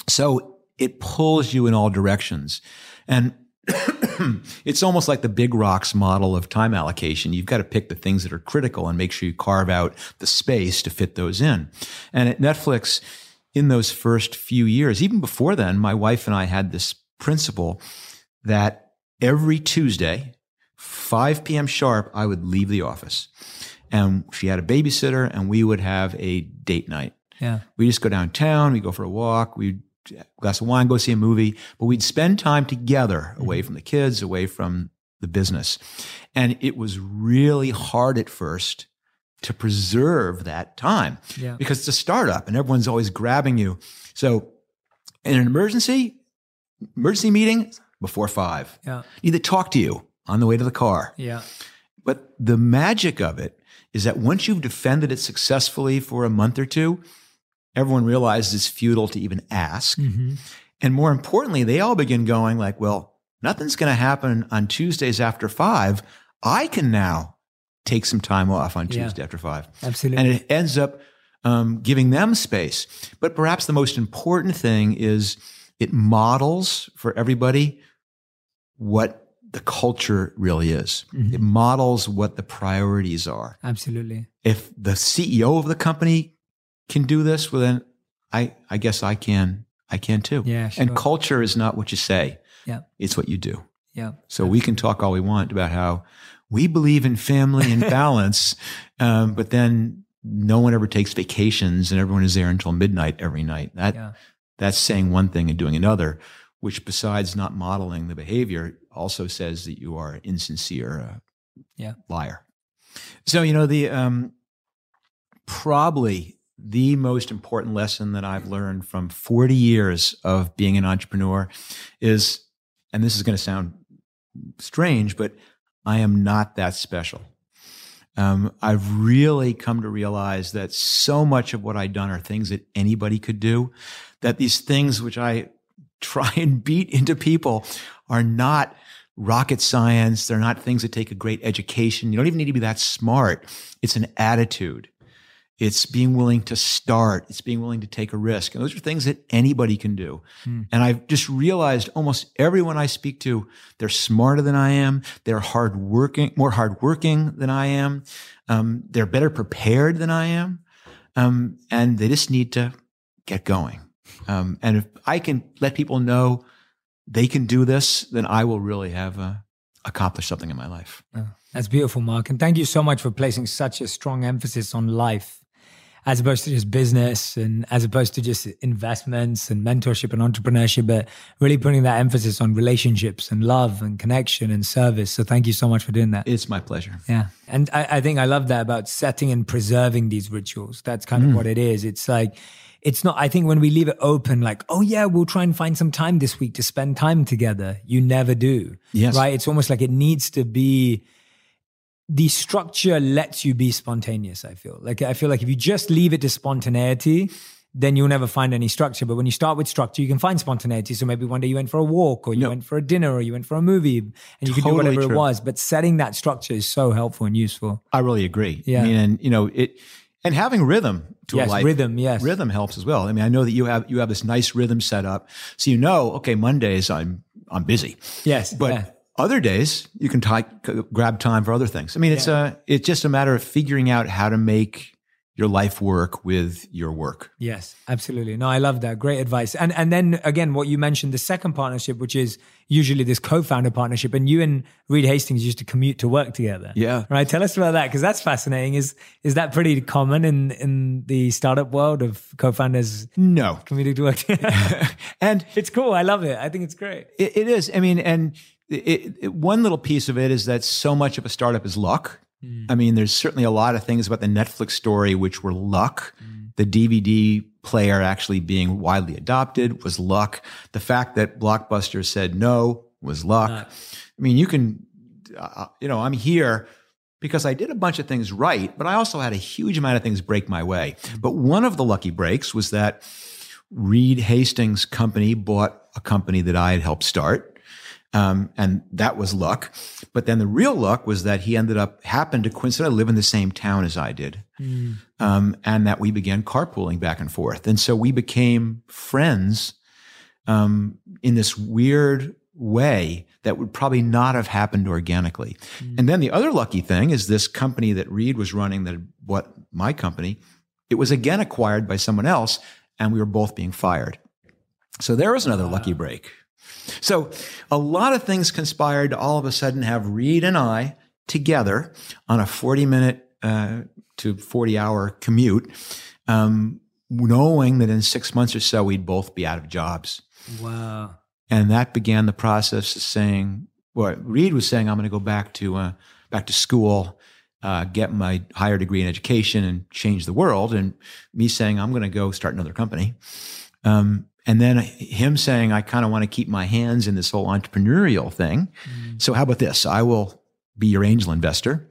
so it pulls you in all directions, and it's almost like the big rocks model of time allocation. You've got to pick the things that are critical and make sure you carve out the space to fit those in. And at Netflix, in those first few years, even before then, my wife and I had this principle that every Tuesday, 5 p.m. sharp, I would leave the office. And she had a babysitter, and we would have a date night. Yeah. We just go downtown, we go for a walk, we'd glass of wine, go see a movie, but we'd spend time together mm-hmm. away from the kids, away from the business. And it was really hard at first to preserve that time Yeah. because it's a startup and everyone's always grabbing you. So in an emergency, emergency meeting before five, Yeah. need to talk to you on the way to the car. Yeah. But the magic of it is that once you've defended it successfully for a month or two, everyone realizes it's futile to even ask. Mm-hmm. And more importantly, they all begin going like, well, nothing's going to happen on Tuesdays after five. I can now take some time off on Yeah. Tuesday after five. Absolutely. And it ends up um, giving them space. But perhaps the most important thing is it models for everybody what the culture really is. Mhm. It models what the priorities are. Absolutely. If the CEO of the company can do this, well, then I, I guess I can. I can too. Yeah. Sure. And culture is not what you say. Yeah. It's what you do. yeah. So we can talk all we want about how we believe in family and balance, um, but then no one ever takes vacations and everyone is there until midnight every night. That Yeah. that's saying one thing and doing another, which besides not modeling the behavior, also says that you are insincere, uh, Yeah. liar. So you know the um, probably the most important lesson that I've learned from 40 years of being an entrepreneur is, and this is going to sound strange, but I am not that special. Um, I've really come to realize that so much of what I've done are things that anybody could do. That these things which I try and beat into people are not rocket science. They're not things that take a great education. You don't even need to be that smart. It's an attitude. It's being willing to start. It's being willing to take a risk. And those are things that anybody can do. Hmm. And I've just realized almost everyone I speak to, they're smarter than I am. They're hardworking, more hardworking than I am. Um, they're better prepared than I am. Um, and they just need to get going. Um, and if I can let people know they can do this, then I will really have uh, accomplished something in my life. Oh, that's beautiful, Marc. And thank you so much for placing such a strong emphasis on life as opposed to just business and as opposed to just investments and mentorship and entrepreneurship, but really putting that emphasis on relationships and love and connection and service. So thank you so much for doing that. It's my pleasure. Yeah. And I, I think I love that about setting and preserving these rituals. That's kind of what it is. It's like, it's not, I think when we leave it open, like, oh yeah, we'll try and find some time this week to spend time together. You never do. Yes. Right. It's almost like it needs to be, the structure lets you be spontaneous. I feel like, I feel like if you just leave it to spontaneity, then you'll never find any structure. But when you start with structure, you can find spontaneity. So maybe one day you went for a walk or you No. went for a dinner or you went for a movie and you could do Totally whatever it was. But setting that structure is so helpful and useful. I really agree. Yeah. I mean, and you know, it and having rhythm to Yes, life. rhythm, yes. Rhythm helps as well. I mean, I know that you have you have this nice rhythm set up. So you know, okay, Mondays I'm I'm busy. Yes. But yeah. other days you can ti- grab time for other things. I mean, it's a uh, it's just a matter of figuring out how to make your life work with your work. Yes, absolutely. No, I love that. Great advice. And and then again, what you mentioned, the second partnership, which is usually this co-founder partnership, and you and Reed Hastings used to commute to work together. Yeah. Right. Tell us about that because that's fascinating. Is is that pretty common in in the startup world of co-founders No. commuting to work? And it's cool. I love it. I think it's great. It, it is. I mean, and it, it, one little piece of it is that so much of a startup is luck. Hmm. I mean, there's certainly a lot of things about the Netflix story which were luck. Hmm. The DVD player actually being widely adopted was luck. The fact that Blockbuster said no was luck. Luck. I mean, you can, uh, uh, you know, I'm here because I did a bunch of things right, but I also had a huge amount of things break my way. Hmm. But one of the lucky breaks was that Reed Hastings' company bought a company that I had helped start. Um, and that was luck. But then the real luck was that he ended up happened to coincidentally live in the same town as I did, mm. um, and that we began carpooling back and forth. And so we became friends um, in this weird way that would probably not have happened organically. Mm. And then the other lucky thing is this company that Reed was running that what my company. It was again acquired by someone else, and we were both being fired. So there was another wow. lucky break. So a lot of things conspired to all of a sudden have Reed and I together on a 40 minute uh, to 40 hour commute, um, knowing that in six months or so we'd both be out of jobs. Wow. And that began the process of saying, well, Reed was saying, I'm going to go back to, uh, back to school, uh, get my higher degree in education and change the world. And me saying, I'm going to go start another company. Um, and then him saying, I kind of want to keep my hands in this whole entrepreneurial thing. Mm. So how about this? I will be your angel investor.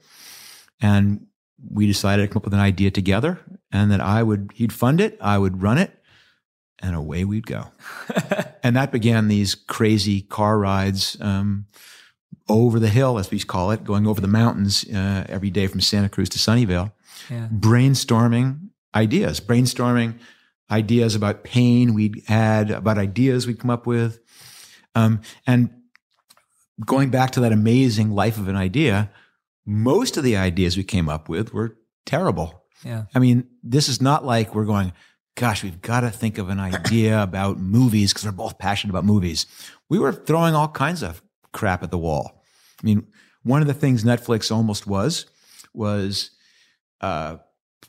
And we decided to come up with an idea together and that I would, he'd fund it, I would run it, and away we'd go. and that began these crazy car rides um, over the hill, as we call it, going over the mountains uh, every day from Santa Cruz to Sunnyvale, yeah. brainstorming ideas, brainstorming ideas about pain we'd had, about ideas we'd come up with. Um, and going back to that amazing life of an idea, most of the ideas we came up with were terrible. Yeah. I mean, this is not like we're going, gosh, we've got to think of an idea about movies because we're both passionate about movies. We were throwing all kinds of crap at the wall. I mean, one of the things Netflix almost was was uh,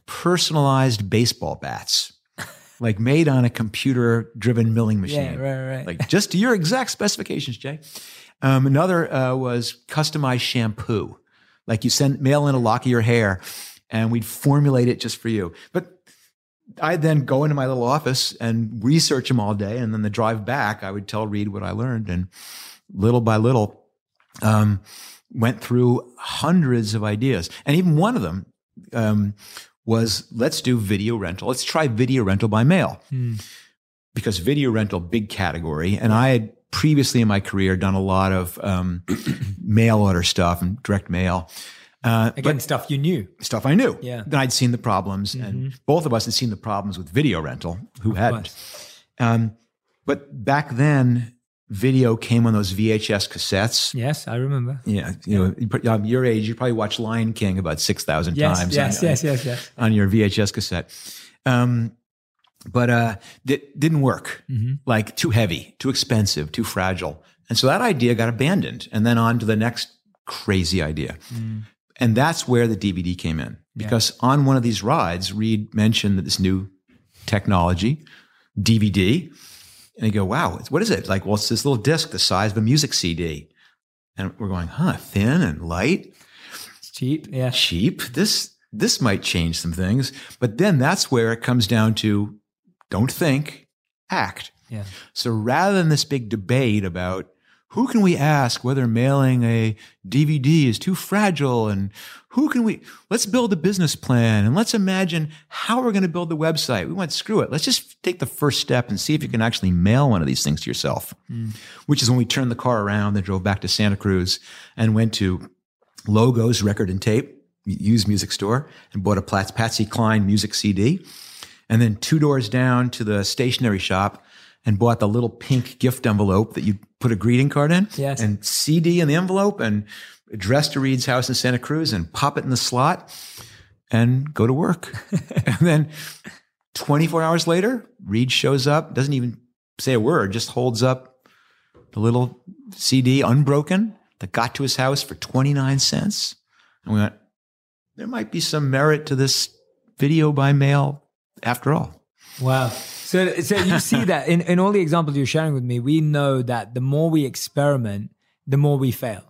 personalized baseball bats like made on a computer driven milling machine. Yeah, right, right. Like just to your exact specifications, Jay. Um, another uh, was customized shampoo. Like you send mail in a lock of your hair and we'd formulate it just for you. But I'd then go into my little office and research them all day. And then the drive back, I would tell Reed what I learned. And little by little, um, went through hundreds of ideas. And even one of them um, was let's do video rental. Let's try video rental by mail. Mm. Because video rental, big category. And I had previously in my career done a lot of um, mail order stuff and direct mail. Uh, Again, stuff you knew. Stuff I knew. Yeah. Then I'd seen the problems, mm-hmm. and both of us had seen the problems with video rental. Who hadn't? Um, but back then, video came on those VHS cassettes. Yes, I remember. Yeah, you know, um, your age, you probably watched Lion King about six thousand yes, times. Yes, on, yes, yes, yes. On your VHS cassette, um, but uh, it didn't work. Mm-hmm. Like too heavy, too expensive, too fragile, and so that idea got abandoned, and then on to the next crazy idea. Mm. And that's where the DVD came in. Because yeah. on one of these rides, Reed mentioned that this new technology, DVD, and you go, wow, what is it? Like, well, it's this little disc the size of a music CD. And we're going, huh, thin and light. It's cheap. Yeah. Cheap. This, this might change some things. But then that's where it comes down to don't think, act. Yeah. So rather than this big debate about who can we ask whether mailing a DVD is too fragile and who can we let's build a business plan and let's imagine how we're going to build the website. We went screw it. Let's just take the first step and see if you can actually mail one of these things to yourself. Mm. Which is when we turned the car around and drove back to Santa Cruz and went to Logos Record and Tape, used music store, and bought a Patsy Cline music CD. And then two doors down to the stationery shop and bought the little pink gift envelope that you put a greeting card in yes. and CD in the envelope and address to Reed's house in Santa Cruz and pop it in the slot and go to work. and then 24 hours later, Reed shows up, doesn't even say a word, just holds up the little CD unbroken that got to his house for 29 cents. And we went, there might be some merit to this video by mail after all. Wow. So, so you see that in, in all the examples you're sharing with me, we know that the more we experiment, the more we fail,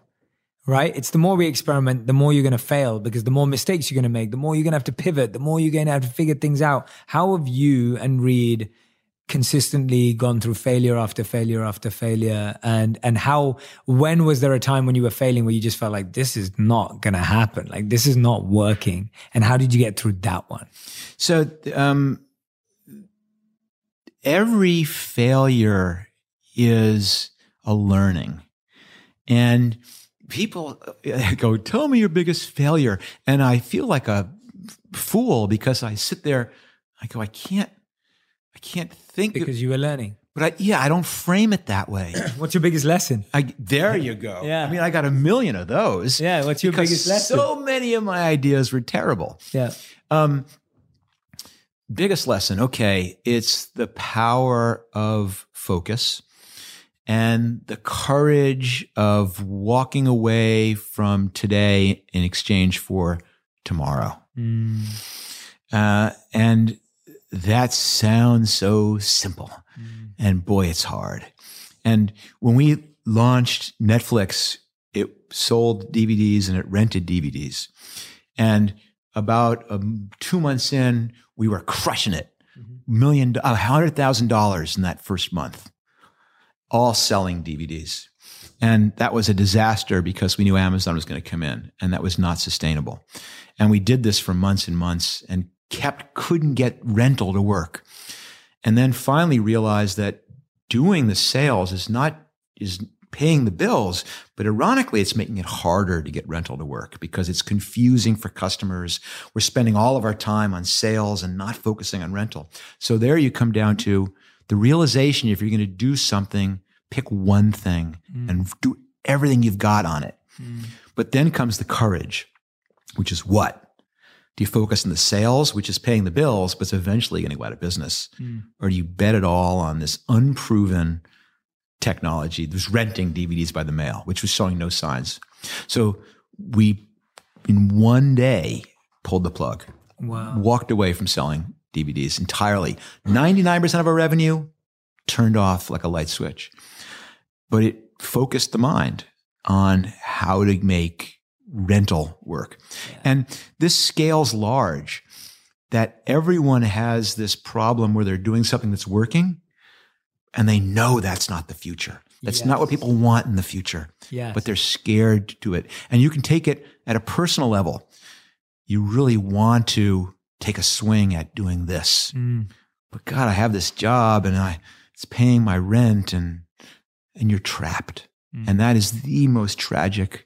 right? It's the more we experiment, the more you're going to fail because the more mistakes you're going to make, the more you're going to have to pivot, the more you're going to have to figure things out. How have you and Reed consistently gone through failure after failure after failure and and how when was there a time when you were failing where you just felt like this is not going to happen like this is not working and how did you get through that one so um every failure is a learning and people go tell me your biggest failure and i feel like a fool because i sit there i go i can't I can't think because you were learning. But I, yeah, I don't frame it that way. what's your biggest lesson? I, there you go. Yeah. I mean, I got a million of those. Yeah. What's your biggest lesson? So many of my ideas were terrible. Yeah. Um, biggest lesson. Okay. It's the power of focus and the courage of walking away from today in exchange for tomorrow. Mm. Uh, and that sounds so simple. Mm. And boy, it's hard. And when we launched Netflix, it sold DVDs and it rented DVDs. And about um, two months in, we were crushing it. Mm-hmm. Million, a hundred thousand dollars in that first month, all selling DVDs. And that was a disaster because we knew Amazon was going to come in and that was not sustainable. And we did this for months and months and kept, couldn't get rental to work. And then finally realized that doing the sales is not, is paying the bills, but ironically, it's making it harder to get rental to work because it's confusing for customers. We're spending all of our time on sales and not focusing on rental. So there you come down to the realization if you're going to do something, pick one thing mm. and do everything you've got on it. Mm. But then comes the courage, which is what? Do you focus on the sales, which is paying the bills, but it's eventually going to go out of business? Mm. Or do you bet it all on this unproven technology, was renting DVDs by the mail, which was showing no signs? So we, in one day, pulled the plug. Wow. Walked away from selling DVDs entirely. 99% of our revenue turned off like a light switch. But it focused the mind on how to make rental work. Yeah. And this scales large that everyone has this problem where they're doing something that's working and they know that's not the future. That's yes. not what people want in the future. Yes. But they're scared to do it. And you can take it at a personal level. You really want to take a swing at doing this. Mm. But God, I have this job and I it's paying my rent and and you're trapped. Mm. And that is the most tragic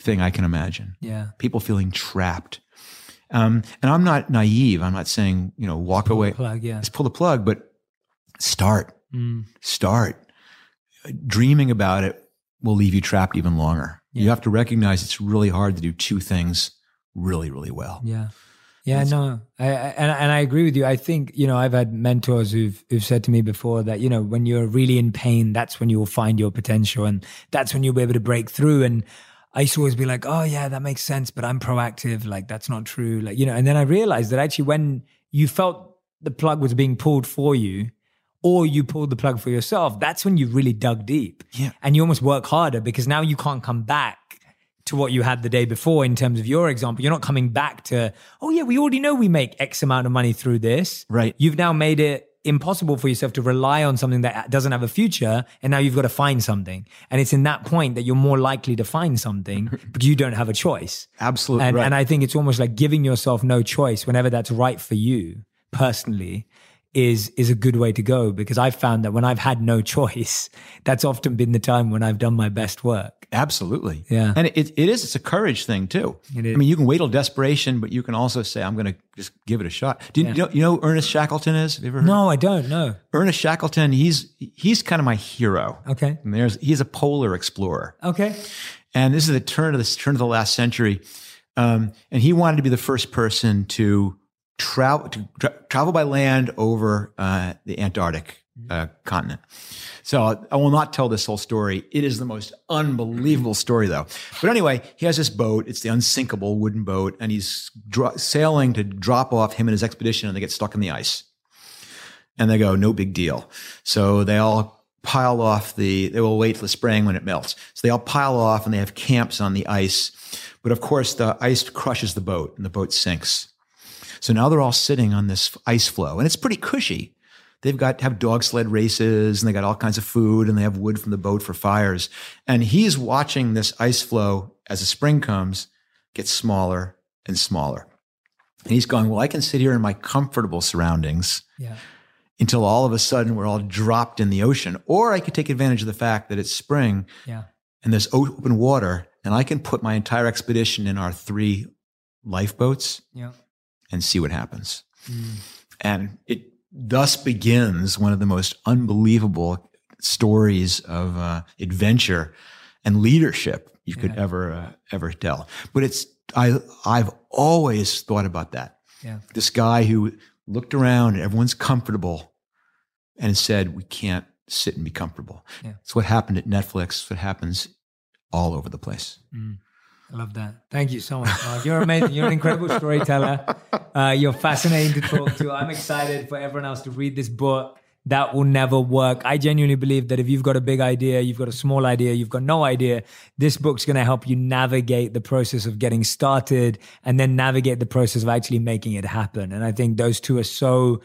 thing I can imagine. Yeah. People feeling trapped. Um, and I'm not naive. I'm not saying, you know, walk pull away. plug, yeah. Just pull the plug, but start. Mm. Start. Dreaming about it will leave you trapped even longer. Yeah. You have to recognize it's really hard to do two things really, really well. Yeah. Yeah, no, I, I, and and I agree with you. I think you know I've had mentors who've who've said to me before that you know when you're really in pain, that's when you will find your potential, and that's when you'll be able to break through. And I used to always be like, oh, yeah, that makes sense, but I'm proactive. Like, that's not true. Like, you know, and then I realized that actually when you felt the plug was being pulled for you, or you pulled the plug for yourself, that's when you really dug deep. Yeah. And you almost work harder because now you can't come back to what you had the day before in terms of your example. You're not coming back to, oh, yeah, we already know we make X amount of money through this. Right. You've now made it impossible for yourself to rely on something that doesn't have a future and now you've got to find something and it's in that point that you're more likely to find something but you don't have a choice absolutely and, right. and i think it's almost like giving yourself no choice whenever that's right for you personally is is a good way to go because I've found that when I've had no choice, that's often been the time when I've done my best work. Absolutely. Yeah. And it, it is, it's a courage thing too. It is. I mean, you can wait till desperation, but you can also say, I'm going to just give it a shot. Do you, yeah. you, know, you know Ernest Shackleton is? Have you ever heard? No, I don't know. Ernest Shackleton, he's, he's kind of my hero. Okay. And there's, he's a polar explorer. Okay. And this is the turn of the turn of the last century. Um, and he wanted to be the first person to travel, to tra- travel by land over, uh, the Antarctic, uh, continent. So I will not tell this whole story. It is the most unbelievable story, though. But anyway, he has this boat. It's the unsinkable wooden boat, and he's dro- sailing to drop off him and his expedition, and they get stuck in the ice. And they go, no big deal. So they all pile off the, they will wait for the spring when it melts. So they all pile off and they have camps on the ice. But of course, the ice crushes the boat and the boat sinks. So now they're all sitting on this ice floe and it's pretty cushy. they've got have dog sled races and they got all kinds of food and they have wood from the boat for fires. And he's watching this ice floe as the spring comes get smaller and smaller. And he's going, Well, I can sit here in my comfortable surroundings Yeah. until all of a sudden we're all dropped in the ocean. Or I could take advantage of the fact that it's spring Yeah. and there's open water and I can put my entire expedition in our three lifeboats Yeah. And see what happens. And it thus begins one of the most unbelievable stories of uh, adventure and leadership you could ever uh, ever tell. But it's I I've always thought about that. Yeah. This guy who looked around and everyone's comfortable and said we can't sit and be comfortable. Yeah. It's what happened at Netflix. It's what happens all over the place. I love that. Thank you so much, Marc. You're amazing. You're an incredible storyteller. Uh, you're fascinating to talk to. I'm excited for everyone else to read this book. That will never work. I genuinely believe that if you've got a big idea, you've got a small idea, you've got no idea, this book's going to help you navigate the process of getting started and then navigate the process of actually making it happen. And I think those two are so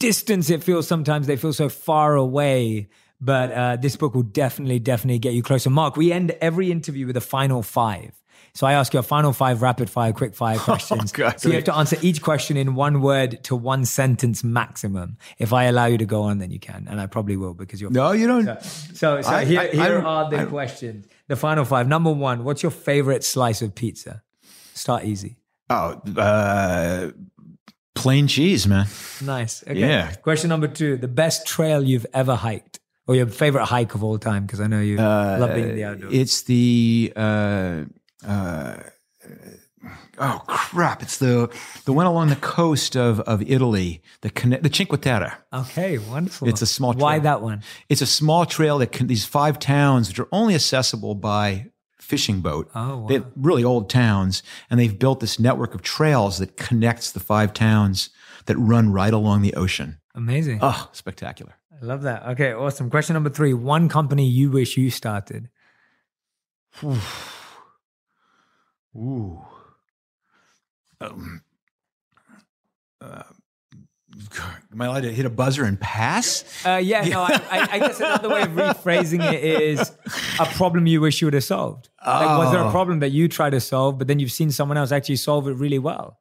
distance it feels sometimes they feel so far away but uh, this book will definitely definitely get you closer Marc we end every interview with a final five so i ask you a final five rapid fire quick fire questions God, so you have to answer each question in one word to one sentence maximum if i allow you to go on then you can and i probably will because you're No, you don't. so, so I- here, I- I here don't- are the I- questions the final five number one what's your favorite slice of pizza start easy Oh, uh, plain cheese, man. Nice. Okay. Yeah. Question number two: the best trail you've ever hiked, or your favorite hike of all time? Because I know you love being in the outdoors. It's the uh, uh, oh crap! It's the the one along the coast of of Italy, the the Cinque Terre. okay, wonderful. It's a small Trail. Why that one? It's a small trail that can, these five towns, which are only accessible by fishing boat. Oh, wow. They're really old towns, and they've built this network of trails that connects the five towns that run right along the ocean. Amazing. Oh, spectacular! I love that. Okay, awesome. Question number three: one company you wish you started. Ooh. Um, uh, am I allowed to hit a buzzer and pass? Uh, yeah, no. I, I, I guess another way of rephrasing it is a problem you wish you would have solved. Like, was there a Oh. problem that you try to solve, but then you've seen someone else actually solve it really well?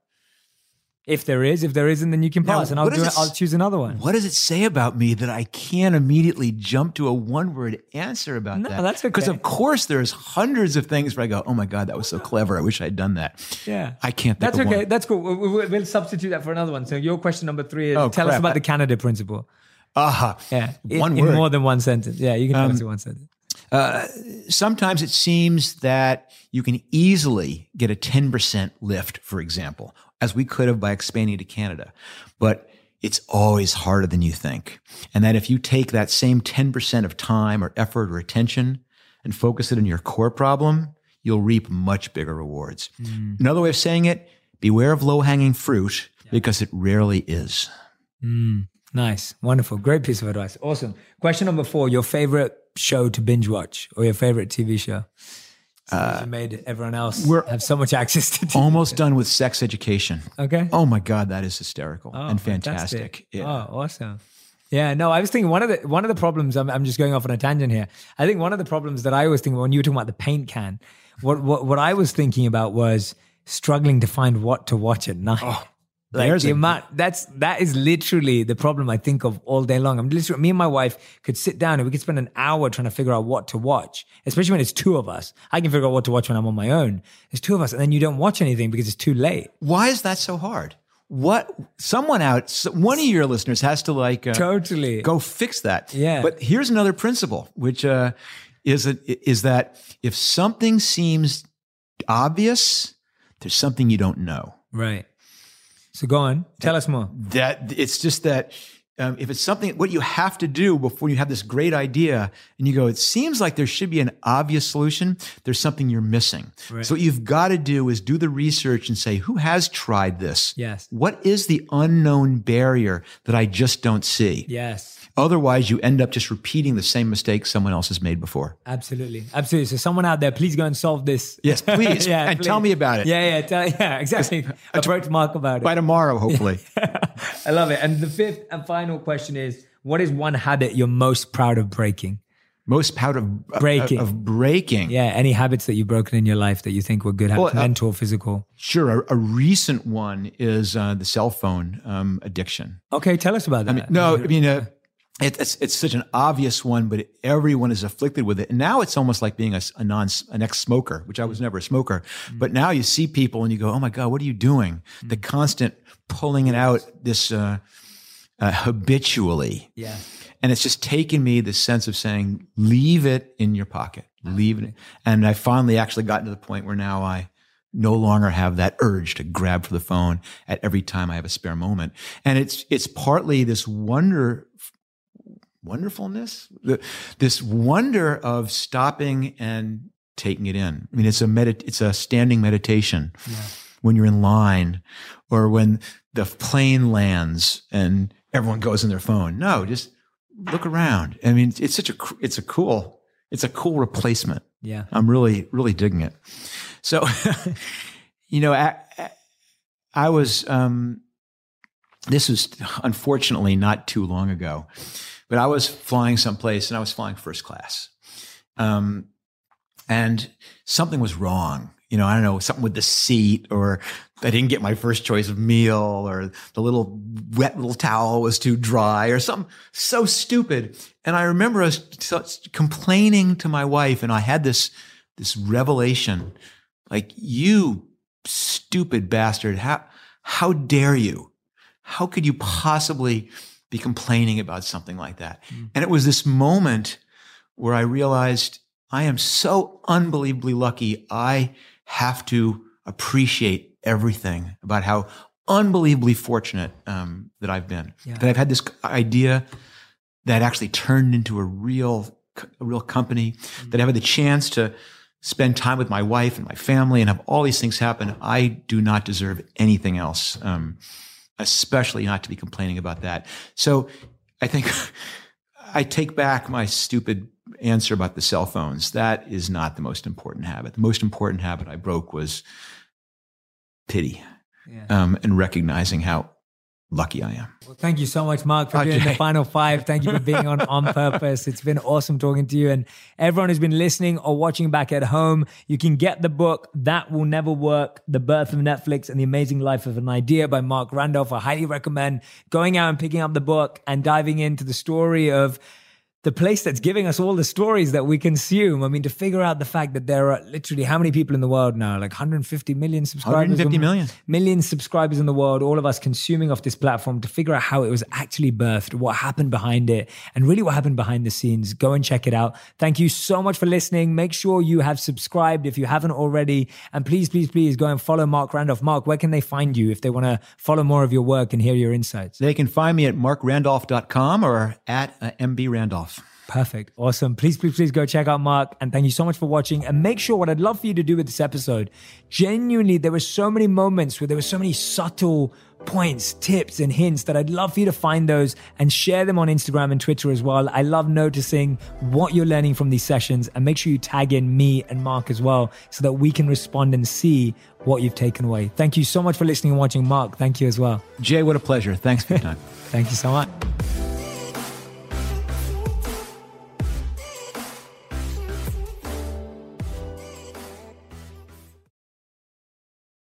If there is, if there isn't, then you can Now, pass, and I'll do it. I'll choose another one. What does it say about me that I can't immediately jump to a one-word answer about No, that? that's Because okay. of course there's hundreds of things where I go, "Oh my god, that was so clever! I wish I'd done that." Yeah. I can't. Think That's okay. One. That's cool. We- we- We'll substitute that for another one. So your question number three is: Oh, tell us about the Canada principle. Aha. Yeah, in, One in word. Um, more than one sentence. Yeah, you can tell us in one sentence. Uh, sometimes it seems that you can easily get a 10% lift, for example, as we could have by expanding to Canada. But it's always harder than you think. And that if you take that same 10% of time or effort or attention and focus it on your core problem, you'll reap much bigger rewards. Mm. Another way of saying it, beware of low hanging fruit because it rarely is. Mm. Nice, wonderful, great piece of advice. Awesome. Question number four: Your favorite show to binge watch, or your favorite TV show? Uh, you made everyone else we're- have so much access to. TV. Almost done with sex education. Okay. Oh my God, that is hysterical Oh, and fantastic. Yeah. Oh, awesome. Yeah, no, I was thinking one of the one of the problems. I'm, I'm just going off on a tangent here. I think one of the problems that I was thinking when you were talking about the paint can, what what what I was thinking about was struggling to find what to watch at night. Like there's the a- amount that's that is literally the problem I think of all day long. I'm literally me and my wife could sit down and we could spend an hour trying to figure out what to watch, especially when it's two of us. I can figure out what to watch when I'm on my own. It's two of us, and then you don't watch anything because it's too late. Why is that so hard? What someone out, one of your listeners has to like uh, Totally. go fix that. Yeah. But here's another principle, which uh, is it is that if something seems obvious, there's something you don't know. Right. So go on. Tell us more. That it's just that um, if it's something what you have to do before you have this great idea and you go, it seems like there should be an obvious solution. There's something you're missing. Right. So what you've got to do is do the research and say, who has tried this? Yes. What is the unknown barrier that I just don't see? Yes. Otherwise, you end up just repeating the same mistake someone else has made before. Absolutely. Absolutely. So someone out there, please go and solve this. Yes, please. yeah, And tell me about it. Yeah, yeah, tell, yeah, exactly. Approach Marc about it. By tomorrow, hopefully. I love it. And the fifth and final question is what is one habit you're most proud of breaking? Most proud of breaking. Of, of breaking. Yeah. Any habits that you've broken in your life that you think were good habits, Well, uh, mental, physical? Sure. A, a recent one is uh, the cell phone um, addiction. Okay. Tell us about that. I mean, no, I mean, uh, it, it's it's such an obvious one, but everyone is afflicted with it. And now it's almost like being a non an ex smoker, which I was never a smoker. But now you see people and you go, "Oh my god, what are you doing?" The constant pulling it out this uh, uh, habitually, yeah. and it's just taken me the sense of saying, "Leave it in your pocket, leave it." And I finally actually gotten to the point where now I no longer have that urge to grab for the phone at every time I have a spare moment. And it's it's partly this wonder wonderfulness, the, this wonder of stopping and taking it in. I mean, it's a medit- it's a standing meditation when you're in line or when the plane lands and everyone goes in their phone. No, just look around. I mean, it's such a it's a cool it's a cool replacement. Yeah. I'm really, really digging it. So, you know, I, I was, um, this was unfortunately not too long ago, but I was flying someplace and I was flying first class. Um, and something was wrong. You know, I don't know, something with the seat, or I didn't get my first choice of meal, or the little wet little towel was too dry, or something so stupid. And I remember us complaining to my wife, and I had this this revelation, like you stupid bastard, how how dare you? How could you possibly be complaining about something like that? And it was this moment where I realized I am so unbelievably lucky. I have to appreciate everything about how unbelievably fortunate um, that I've been. Yeah. That I've had this idea that actually turned into a real, a real company. That I've had the chance to spend time with my wife and my family and have all these things happen. I do not deserve anything else, um, especially not to be complaining about that. So I think I take back my stupid answer about the cell phones. That is not the most important habit. The most important habit I broke was pity Yeah. um, and recognizing how lucky I am. Well, thank you so much, Marc, for doing Okay. the final five. Thank you for being on on purpose. It's been awesome talking to you. And everyone who's been listening or watching back at home, you can get the book That Will Never Work The Birth of Netflix and the Amazing Life of an Idea by Marc Randolph. I highly recommend going out and picking up the book and diving into the story of the place that's giving us all the stories that we consume. I mean, to figure out the fact that there are literally how many people in the world now? Like 150 million subscribers. 150 million. Million subscribers in the world, all of us consuming off this platform to figure out how it was actually birthed, what happened behind it, and really what happened behind the scenes. Go and check it out. Thank you so much for listening. Make sure you have subscribed if you haven't already. And please, please, please go and follow Marc Randolph. Marc, where can they find you if they want to follow more of your work and hear your insights? They can find me at marcrandolph.com or at uh, MB Randolph. Perfect. Awesome. Please, please, please go check out Marc. And thank you so much for watching. And make sure what I'd love for you to do with this episode, genuinely, there were so many moments where there were so many subtle points, tips, and hints that I'd love for you to find those and share them on Instagram and Twitter as well. I love noticing what you're learning from these sessions and make sure you tag in me and Marc as well so that we can respond and see what you've taken away. Thank you so much for listening and watching. Marc, thank you as well. Jay, what a pleasure. Thanks for your time. Thank you so much.